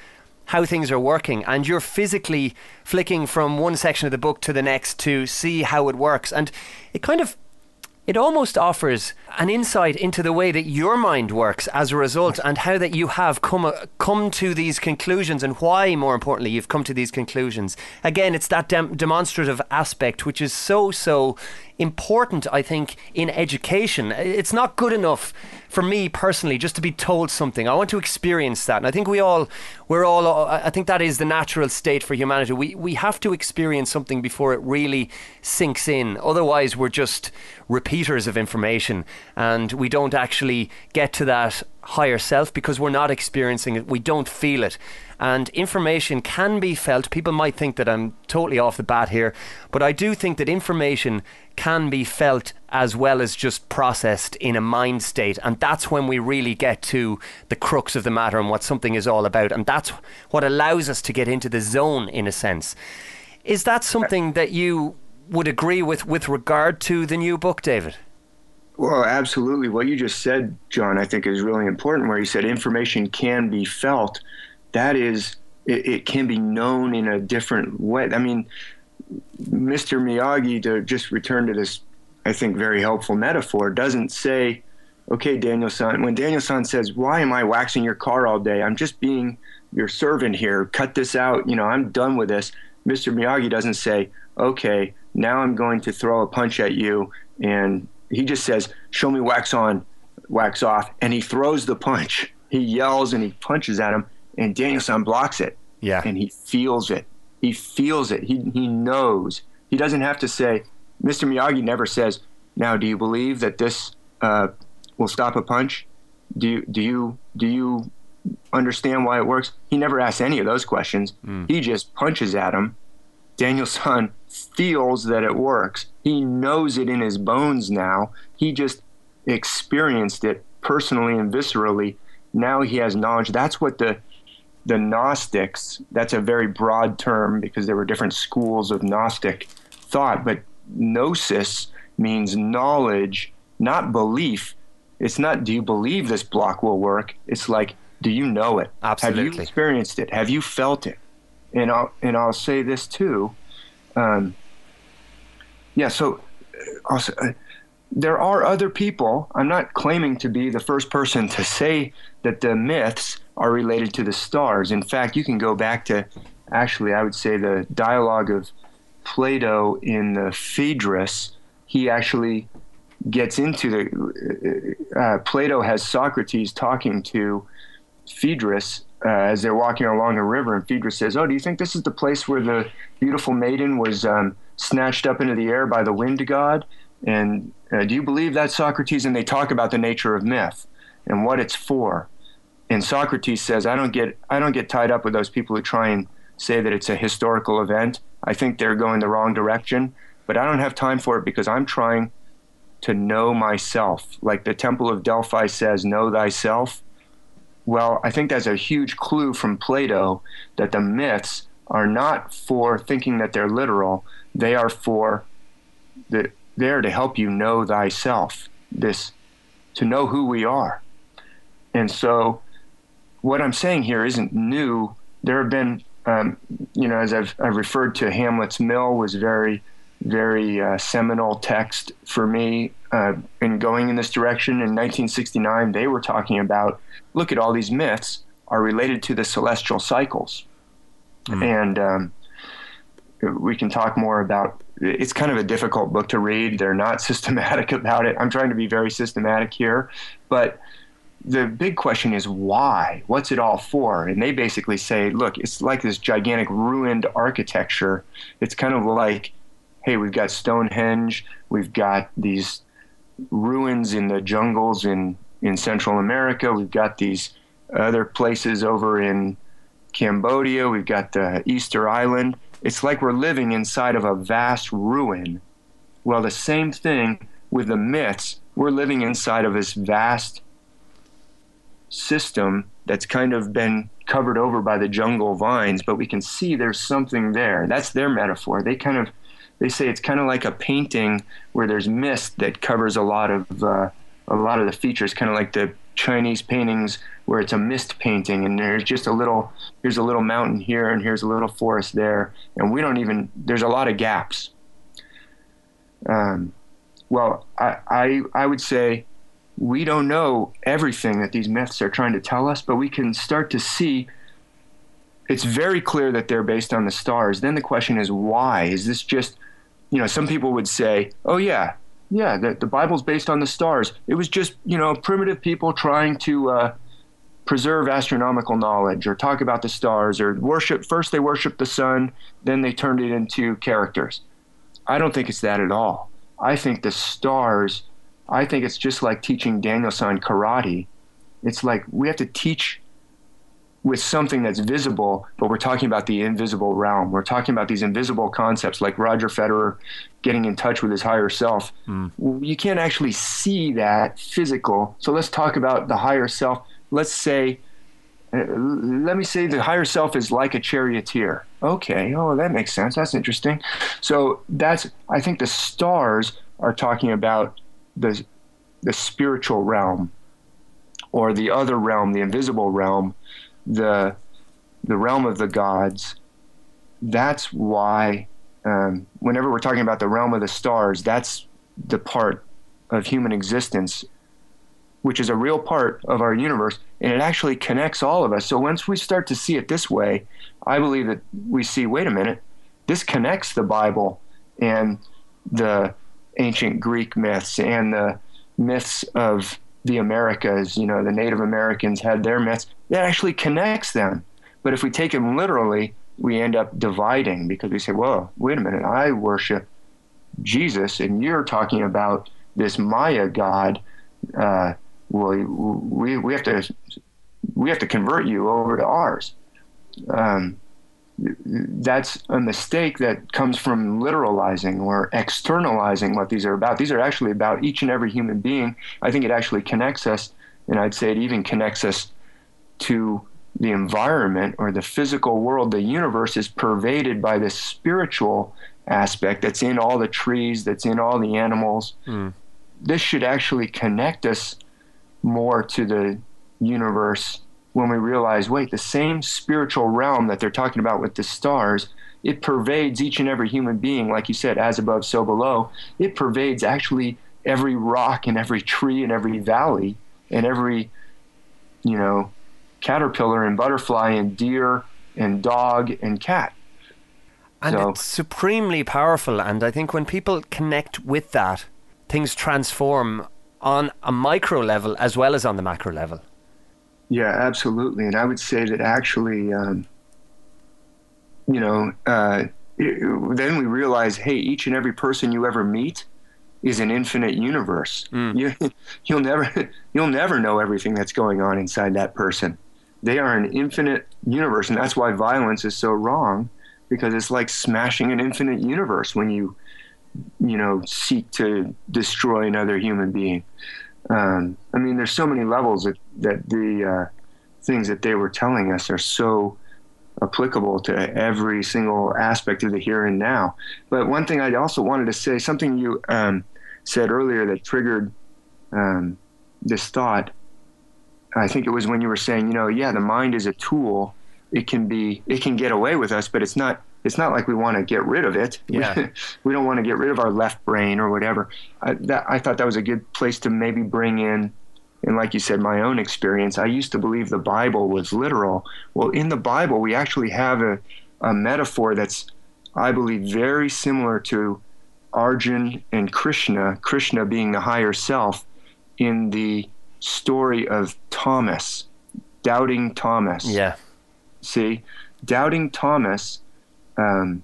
how things are working and you're physically flicking from one section of the book to the next to see how it works. And it kind of it almost offers an insight into the way that your mind works as a result and how that you have come uh, come to these conclusions and why more importantly you've come to these conclusions. Again it's that dem- demonstrative aspect which is so so important I think in education. It's not good enough for me personally just to be told something. I want to experience that and I think we all we're all uh, I think that is the natural state for humanity. We we have to experience something before it really sinks in. Otherwise we're just repeaters of information and we don't actually get to that higher self because we're not experiencing it. We don't feel it. And information can be felt. People might think that I'm totally off the bat here, but I do think that information can be felt as well as just processed in a mind state. And that's when we really get to the crux of the matter and what something is all about. And that's what allows us to get into the zone, in a sense. Is that something that you would agree with with regard to the new book, David? Well, absolutely. What you just said, John, I think is really important, where you said information can be felt that is it, it can be known in a different way. I mean, Mr. Miyagi, to just return to this, I think, very helpful metaphor, doesn't say, okay, Daniel-san, when Daniel-san says, why am I waxing your car all day? I'm just being your servant here. Cut this out. You know, I'm done with this. Mr. Miyagi doesn't say, okay, now I'm going to throw a punch at you. And he just says, show me wax on, wax off. And he throws the punch. He yells and he punches at him and Daniel-san blocks it. Yeah. And he feels it. He feels it. He he knows. He doesn't have to say. Mr. Miyagi never says, "Now, do you believe that this uh, will stop a punch? Do you do you do you understand why it works?" He never asks any of those questions. Mm. He just punches at him. Daniel-san feels that it works. He knows it in his bones now. He just experienced it personally and viscerally. Now he has knowledge. That's what the the Gnostics, that's a very broad term because there were different schools of Gnostic thought, but gnosis means knowledge, not belief. It's not, do you believe this block will work? It's like, do you know it? Absolutely. Have you experienced it? Have you felt it? And I'll, and I'll say this too. Um, yeah, so uh, also, uh, there are other people. I'm not claiming to be the first person to say that the myths are related to the stars. In fact, you can go back to actually, I would say, the dialogue of Plato in the Phaedrus. He actually gets into the. Uh, uh, Plato has Socrates talking to Phaedrus uh, as they're walking along a river, and Phaedrus says, "Oh, do you think this is the place where the beautiful maiden was um, snatched up into the air by the wind god?" And uh, do you believe that, Socrates? And they talk about the nature of myth and what it's for. And Socrates says, I don't get I don't get tied up with those people who try and say that it's a historical event. I think they're going the wrong direction, but I don't have time for it because I'm trying to know myself. Like the Temple of Delphi says, know thyself. Well, I think that's a huge clue from Plato that the myths are not for thinking that they're literal. They are for the there to help you know thyself. This to know who we are. And so what I'm saying here isn't new. There have been, um, you know, as I've, I've, referred to, Hamlet's Mill was very, very uh, seminal text for me uh, in going in this direction. In 1969, they were talking about look at all these myths are related to the celestial cycles. Mm. And um, we can talk more about it's kind of a difficult book to read. They're not systematic about it. I'm trying to be very systematic here, but the big question is why? What's it all for? And they basically say, look, it's like this gigantic ruined architecture. It's kind of like, hey, we've got Stonehenge, we've got these ruins in the jungles in, in Central America, we've got these other places over in Cambodia, we've got the Easter Island. It's like we're living inside of a vast ruin. Well, the same thing with the myths. We're living inside of this vast system that's kind of been covered over by the jungle vines, but we can see there's something there. That's their metaphor. They kind of they say it's kind of like a painting where there's mist that covers a lot of uh, a lot of the features, kind of like the Chinese paintings where it's a mist painting and there's just a little here's a little mountain here and here's a little forest there and we don't even there's a lot of gaps. Um, well, I, I I would say we don't know everything that these myths are trying to tell us, but we can start to see it's very clear that they're based on the stars. Then the question is why? Is this just, you know, some people would say, oh, yeah, yeah, the, the Bible's based on the stars. It was just, you know, primitive people trying to uh, preserve astronomical knowledge or talk about the stars or worship. First, they worshiped the sun, then they turned it into characters. I don't think it's that at all. I think the stars I think it's just like teaching Daniel-san karate. It's like we have to teach with something that's visible, but we're talking about the invisible realm. We're talking about these invisible concepts, like Roger Federer getting in touch with his higher self. Mm. You can't actually see that physical. So let's talk about the higher self. Let's say, uh, let me say the higher self is like a charioteer. Okay, oh, that makes sense. That's interesting. So that's, I think the stars are talking about the the spiritual realm or the other realm, the invisible realm, the the realm of the gods. That's why um, whenever we're talking about the realm of the stars, that's the part of human existence which is a real part of our universe, and it actually connects all of us. So once we start to see it this way, I believe that we see, wait a minute, this connects the Bible and the ancient Greek myths and the myths of the Americas, you know, the Native Americans had their myths, that actually connects them. But if we take them literally, we end up dividing because we say, "Well, wait a minute, I worship Jesus, and you're talking about this Maya God. Uh, well, we, we have to we have to convert you over to ours. Um, that's a mistake that comes from literalizing or externalizing what these are about. These are actually about each and every human being. I think it actually connects us, and I'd say it even connects us to the environment or the physical world. The universe is pervaded by this spiritual aspect that's in all the trees, that's in all the animals. Mm. This should actually connect us more to the universe when we realize, wait, the same spiritual realm that they're talking about with the stars, it pervades each and every human being, like you said, as above, so below. It pervades actually every rock and every tree and every valley and every, you know, caterpillar and butterfly and deer and dog and cat. And so, it's supremely powerful. And I think when people connect with that, things transform on a micro level as well as on the macro level. Yeah, absolutely. And I would say that actually, um, you know, uh, it, then we realize, hey, each and every person you ever meet is an infinite universe. Mm. You, you'll never, you'll never know everything that's going on inside that person. They are an infinite universe, and that's why violence is so wrong, because it's like smashing an infinite universe when you, you know, seek to destroy another human being. Um, I mean, there's so many levels that, that the uh, things that they were telling us are so applicable to every single aspect of the here and now. But one thing I also wanted to say, something you um, said earlier that triggered um, this thought. I think it was when you were saying, you know, yeah, the mind is a tool. It can be, it can get away with us, but it's not it's not like we want to get rid of it. Yeah. We, don't want to get rid of our left brain or whatever. I, that, I thought that was a good place to maybe bring in, and like you said, my own experience. I used to believe the Bible was literal. Well, in the Bible, we actually have a, a metaphor that's, I believe, very similar to Arjun and Krishna, Krishna being the higher self, in the story of Thomas, doubting Thomas. Yeah. See, doubting Thomas, um,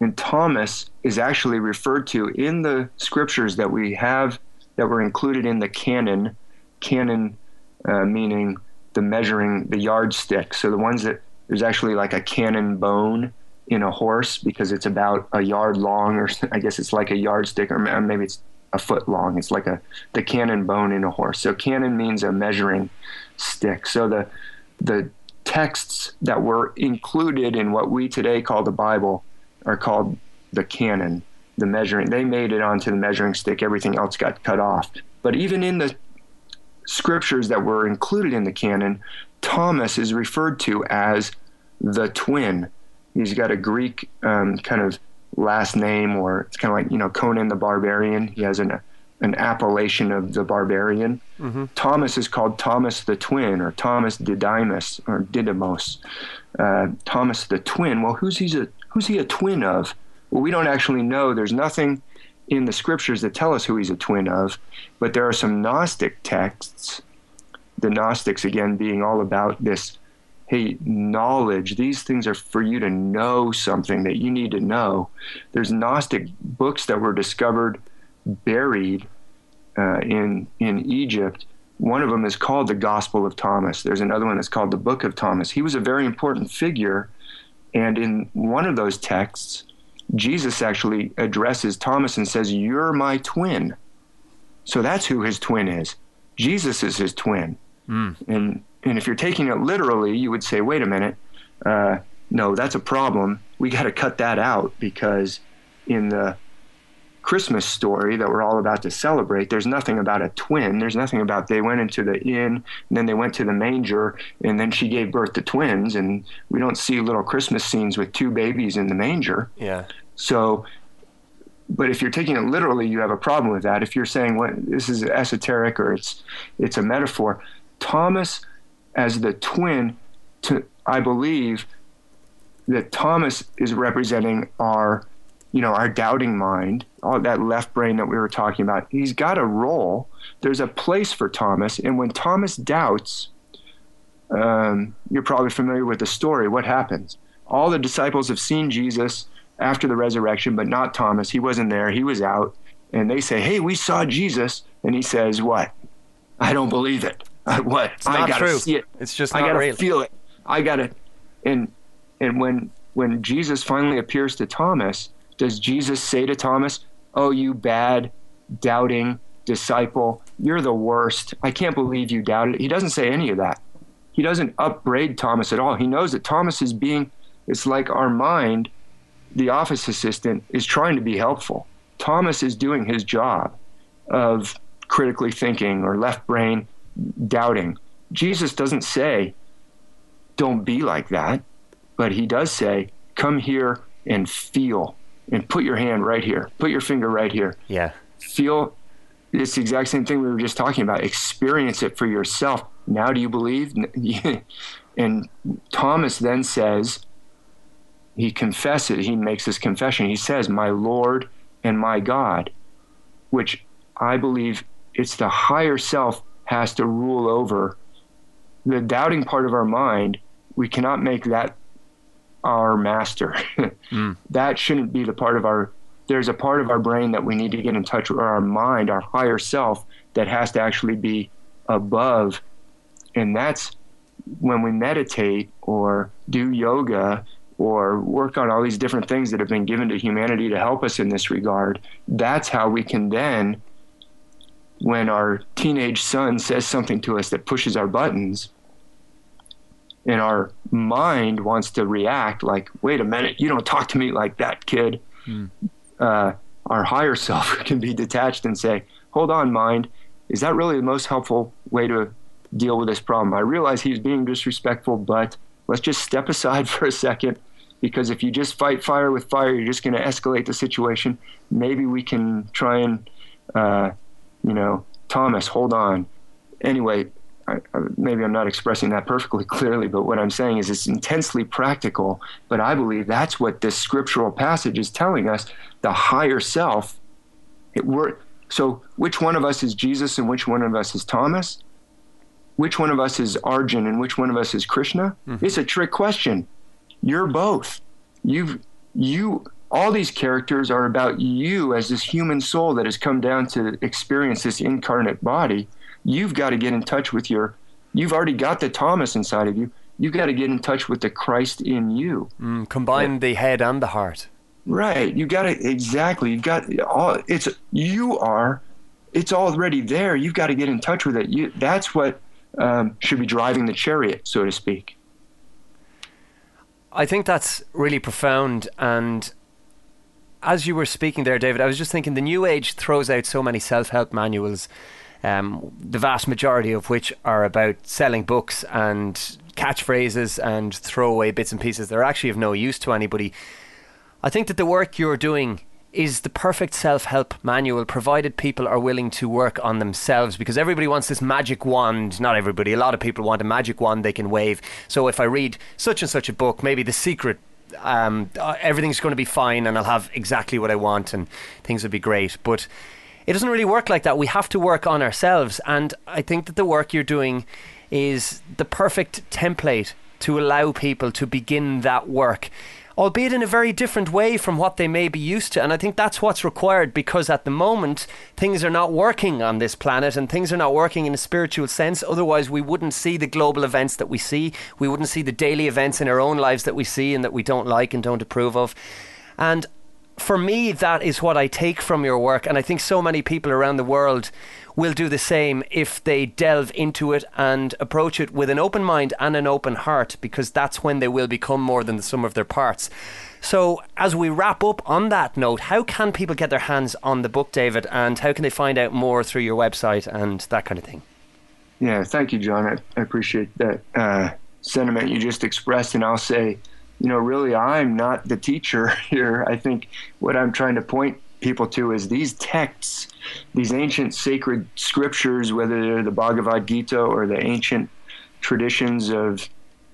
and Thomas is actually referred to in the scriptures that we have that were included in the canon. Canon uh, meaning the measuring, the yardstick. So the ones that there's actually like a cannon bone in a horse because it's about a yard long, or I guess it's like a yardstick, or maybe it's a foot long. It's like a the cannon bone in a horse. So cannon means a measuring stick. So the the texts that were included in what we today call the Bible are called the canon, the measuring. They made it onto the measuring stick. Everything else got cut off. But even in the scriptures that were included in the canon, Thomas is referred to as the twin. He's got a Greek um, kind of last name, or it's kind of like you know Conan the Barbarian. He has an an appellation of the barbarian. Mm-hmm. Thomas is called Thomas the Twin, or Thomas Didymus, or Didymos. Uh, Thomas the Twin. Well, who's he a who's he a twin of? Well, we don't actually know. There's nothing in the scriptures that tell us who he's a twin of, but there are some Gnostic texts. The Gnostics, again, being all about this hey, knowledge, these things are for you to know something that you need to know. There's Gnostic books that were discovered buried uh, in, in Egypt. One of them is called the Gospel of Thomas. There's another one that's called the Book of Thomas. He was a very important figure. And in one of those texts, Jesus actually addresses Thomas and says, You're my twin. So that's who his twin is. Jesus is his twin. Mm. And, and if you're taking it literally, you would say, Wait a minute. Uh, no, that's a problem. We got to cut that out because in the Christmas story that we're all about to celebrate, there's nothing about a twin. There's nothing about they went into the inn, and then they went to the manger, and then she gave birth to twins. And we don't see little Christmas scenes with two babies in the manger. Yeah. So, but if you're taking it literally, you have a problem with that. If you're saying what this is esoteric or it's it's a metaphor, Thomas as the twin, to I believe that Thomas is representing our you know, our doubting mind, all that left brain that we were talking about, he's got a role. There's a place for Thomas. And when Thomas doubts, um, you're probably familiar with the story. What happens? All the disciples have seen Jesus after the resurrection, but not Thomas. He wasn't there, he was out. And they say, Hey, we saw Jesus. And he says, What? I don't believe it. what? It's I gotta true. see it. It's just I gotta real. feel it. I gotta and and when when Jesus finally appears to Thomas, does Jesus say to Thomas, Oh, you bad, doubting disciple, you're the worst. I can't believe you doubted. He doesn't say any of that. He doesn't upbraid Thomas at all. He knows that Thomas is being, it's like our mind, the office assistant, is trying to be helpful. Thomas is doing his job of critically thinking or left brain doubting. Jesus doesn't say, don't be like that, but he does say, come here and feel and put your hand right here, put your finger right here. Yeah. Feel it's the exact same thing we were just talking about. Experience it for yourself. Now, do you believe? and Thomas then says, he confesses, he makes this confession. He says, My Lord and my God, which I believe it's the higher self has to rule over the doubting part of our mind. We cannot make that our master. mm. That shouldn't be the part of our. There's a part of our brain that we need to get in touch with our mind, our higher self, that has to actually be above. And that's when we meditate or do yoga or work on all these different things that have been given to humanity to help us in this regard. That's how we can then, when our teenage son says something to us that pushes our buttons, and our mind wants to react like, wait a minute, you don't talk to me like that, kid. Mm. Uh, our higher self can be detached and say, hold on, mind, is that really the most helpful way to deal with this problem? I realize he's being disrespectful, but let's just step aside for a second because if you just fight fire with fire, you're just going to escalate the situation. Maybe we can try and, uh, you know, Thomas, hold on. Anyway, I, maybe I'm not expressing that perfectly clearly, but what I'm saying is it's intensely practical. But I believe that's what this scriptural passage is telling us the higher self. It, we're, so, which one of us is Jesus and which one of us is Thomas? Which one of us is Arjun and which one of us is Krishna? Mm-hmm. It's a trick question. You're both. You've, you, all these characters are about you as this human soul that has come down to experience this incarnate body you've got to get in touch with your you've already got the thomas inside of you. You've got to get in touch with the christ in you. Mm, combine yeah. the head and the heart. Right. You got to exactly. You got all it's you are it's already there. You've got to get in touch with it. You, that's what um, should be driving the chariot so to speak. I think that's really profound and as you were speaking there david i was just thinking the new age throws out so many self-help manuals um, the vast majority of which are about selling books and catchphrases and throwaway bits and pieces that are actually of no use to anybody. I think that the work you're doing is the perfect self help manual, provided people are willing to work on themselves. Because everybody wants this magic wand. Not everybody, a lot of people want a magic wand they can wave. So if I read such and such a book, maybe The Secret, um, uh, everything's going to be fine and I'll have exactly what I want and things will be great. But it doesn't really work like that. We have to work on ourselves. And I think that the work you're doing is the perfect template to allow people to begin that work, albeit in a very different way from what they may be used to. And I think that's what's required because at the moment, things are not working on this planet and things are not working in a spiritual sense. Otherwise, we wouldn't see the global events that we see. We wouldn't see the daily events in our own lives that we see and that we don't like and don't approve of. And for me, that is what I take from your work. And I think so many people around the world will do the same if they delve into it and approach it with an open mind and an open heart, because that's when they will become more than the sum of their parts. So, as we wrap up on that note, how can people get their hands on the book, David, and how can they find out more through your website and that kind of thing? Yeah, thank you, John. I, I appreciate that uh, sentiment you just expressed. And I'll say, you know, really, I'm not the teacher here. I think what I'm trying to point people to is these texts, these ancient sacred scriptures, whether they're the Bhagavad Gita or the ancient traditions of,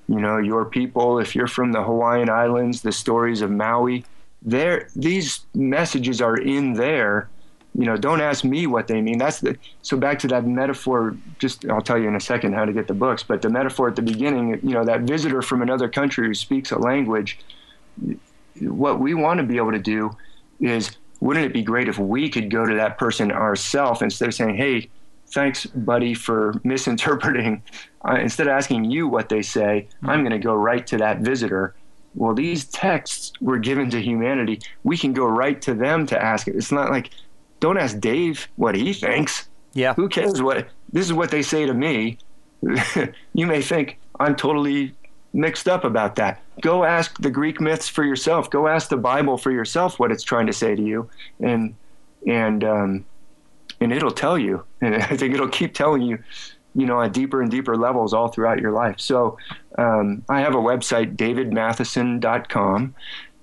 you know, your people. If you're from the Hawaiian Islands, the stories of Maui, there, these messages are in there you know, don't ask me what they mean. That's the so back to that metaphor. Just I'll tell you in a second how to get the books, but the metaphor at the beginning, you know, that visitor from another country who speaks a language. What we want to be able to do is, wouldn't it be great if we could go to that person ourselves instead of saying, "Hey, thanks, buddy, for misinterpreting." Uh, instead of asking you what they say, mm-hmm. I'm going to go right to that visitor well, these texts were given to humanity. We can go right to them to ask it. It's not like don't ask Dave what he thinks. Yeah. Who cares what this is what they say to me. you may think I'm totally mixed up about that. Go ask the Greek myths for yourself. Go ask the Bible for yourself what it's trying to say to you, and and um, and it'll tell you. And I think it'll keep telling you, you know, at deeper and deeper levels all throughout your life. So um, I have a website, davidmathisen.com.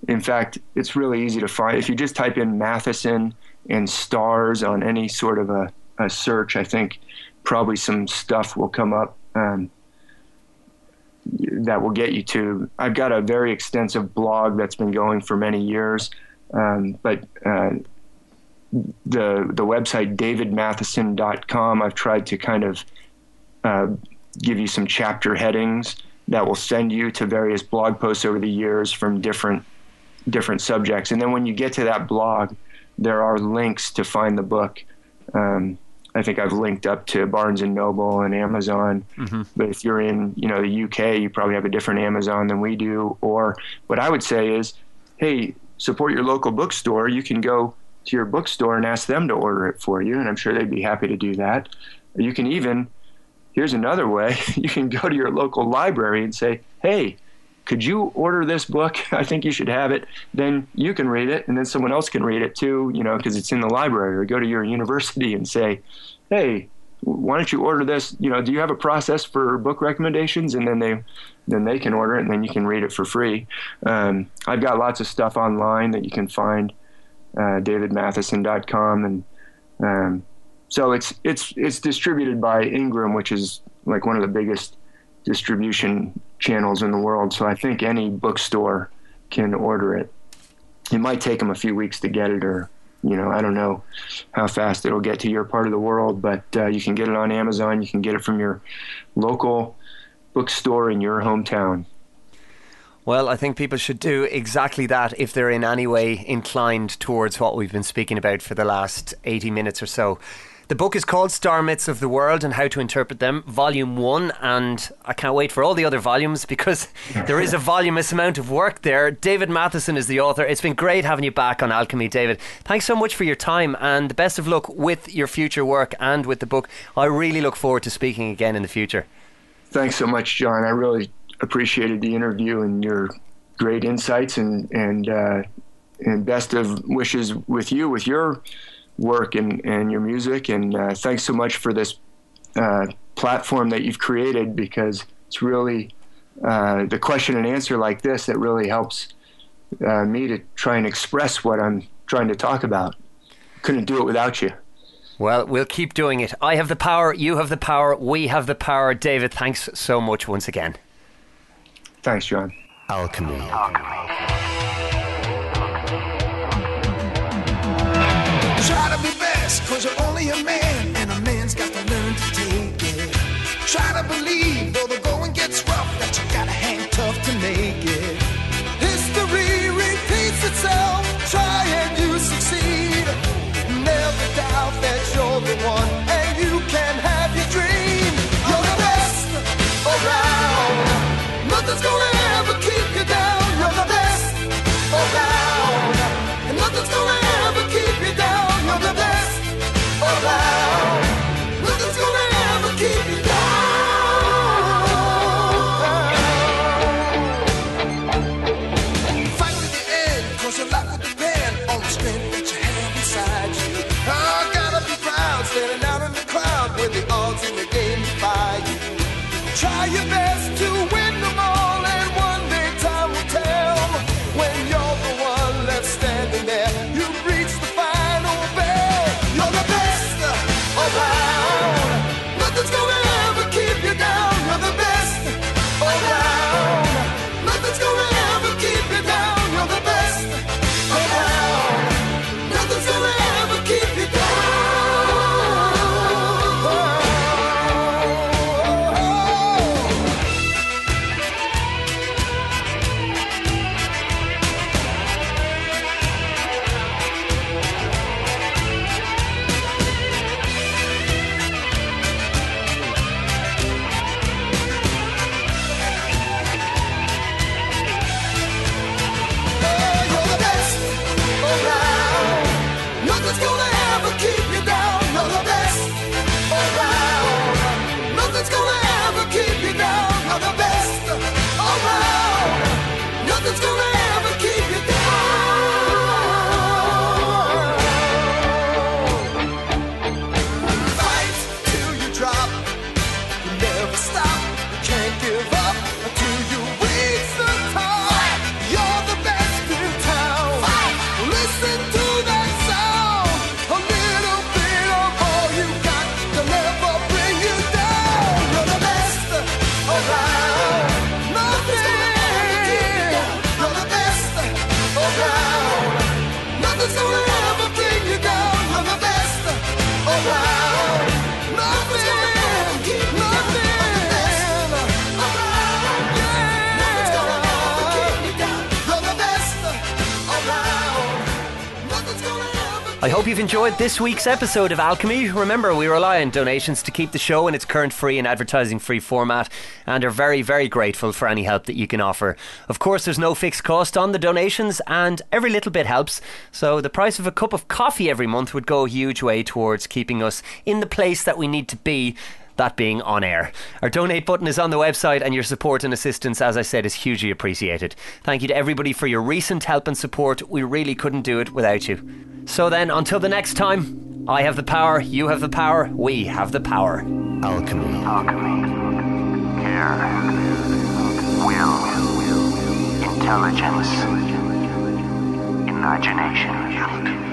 In fact, it's really easy to find. If you just type in Mathisen and stars on any sort of a, a search, I think probably some stuff will come up um, that will get you to. I've got a very extensive blog that's been going for many years, um, but uh, the the website davidmathisen.com. I've tried to kind of uh, give you some chapter headings that will send you to various blog posts over the years from different different subjects, and then when you get to that blog there are links to find the book. Um, I think I've linked up to Barnes and Noble and Amazon. Mm-hmm. But if you're in, you know, the UK, you probably have a different Amazon than we do. Or what I would say is, hey, support your local bookstore. You can go to your bookstore and ask them to order it for you, and I'm sure they'd be happy to do that. You can even, here's another way, you can go to your local library and say, hey, could you order this book? I think you should have it. Then you can read it, and then someone else can read it too, you know, because it's in the library. Or go to your university and say, hey, why don't you order this? You know, do you have a process for book recommendations? And then they, then they can order it, and then you can read it for free. Um, I've got lots of stuff online that you can find, uh, davidmathisen.com, and um, so it's it's it's distributed by Ingram, which is like one of the biggest distribution channels in the world. So I think any bookstore can order it. It might take them a few weeks to get it, or you know, I don't know how fast it'll get to your part of the world, but uh, you can get it on Amazon. You can get it from your local bookstore in your hometown. Well, I think people should do exactly that if they're in any way inclined towards what we've been speaking about for the last 80 minutes or so. The book is called Star Myths of the World and How to Interpret Them, Volume 1, and I can't wait for all the other volumes because there is a voluminous amount of work there. David Mathisen is the author. It's been great having you back on Alchemy, David. Thanks so much for your time and the best of luck with your future work and with the book. I really look forward to speaking again in the future. Thanks so much, John. I really appreciated the interview and your great insights and and uh, and best of wishes with you with your work and and your music and uh, thanks so much for this uh, platform that you've created because it's really uh, the question and answer like this that really helps uh, me to try and express what I'm trying to talk about. Couldn't do it without you. Well, we'll keep doing it. I have the power, you have the power, we have the power. David, thanks so much once again. Thanks, John. Alchemy. Try cause you're only a man, hope you've enjoyed this week's episode of Alchemy. Remember, we rely on donations to keep the show in its current free and advertising free format and are very, very grateful for any help that you can offer. Of course, there's no fixed cost on the donations and every little bit helps. So, the price of a cup of coffee every month would go a huge way towards keeping us in the place that we need to be that being on air. Our donate button is on the website, and your support and assistance, as I said, is hugely appreciated. Thank you to everybody for your recent help and support. We really couldn't do it without you. So then, until the next time, I have the power, you have the power, we have the power. Alchemy. Alchemy. Care. Will. Intelligence. Imagination.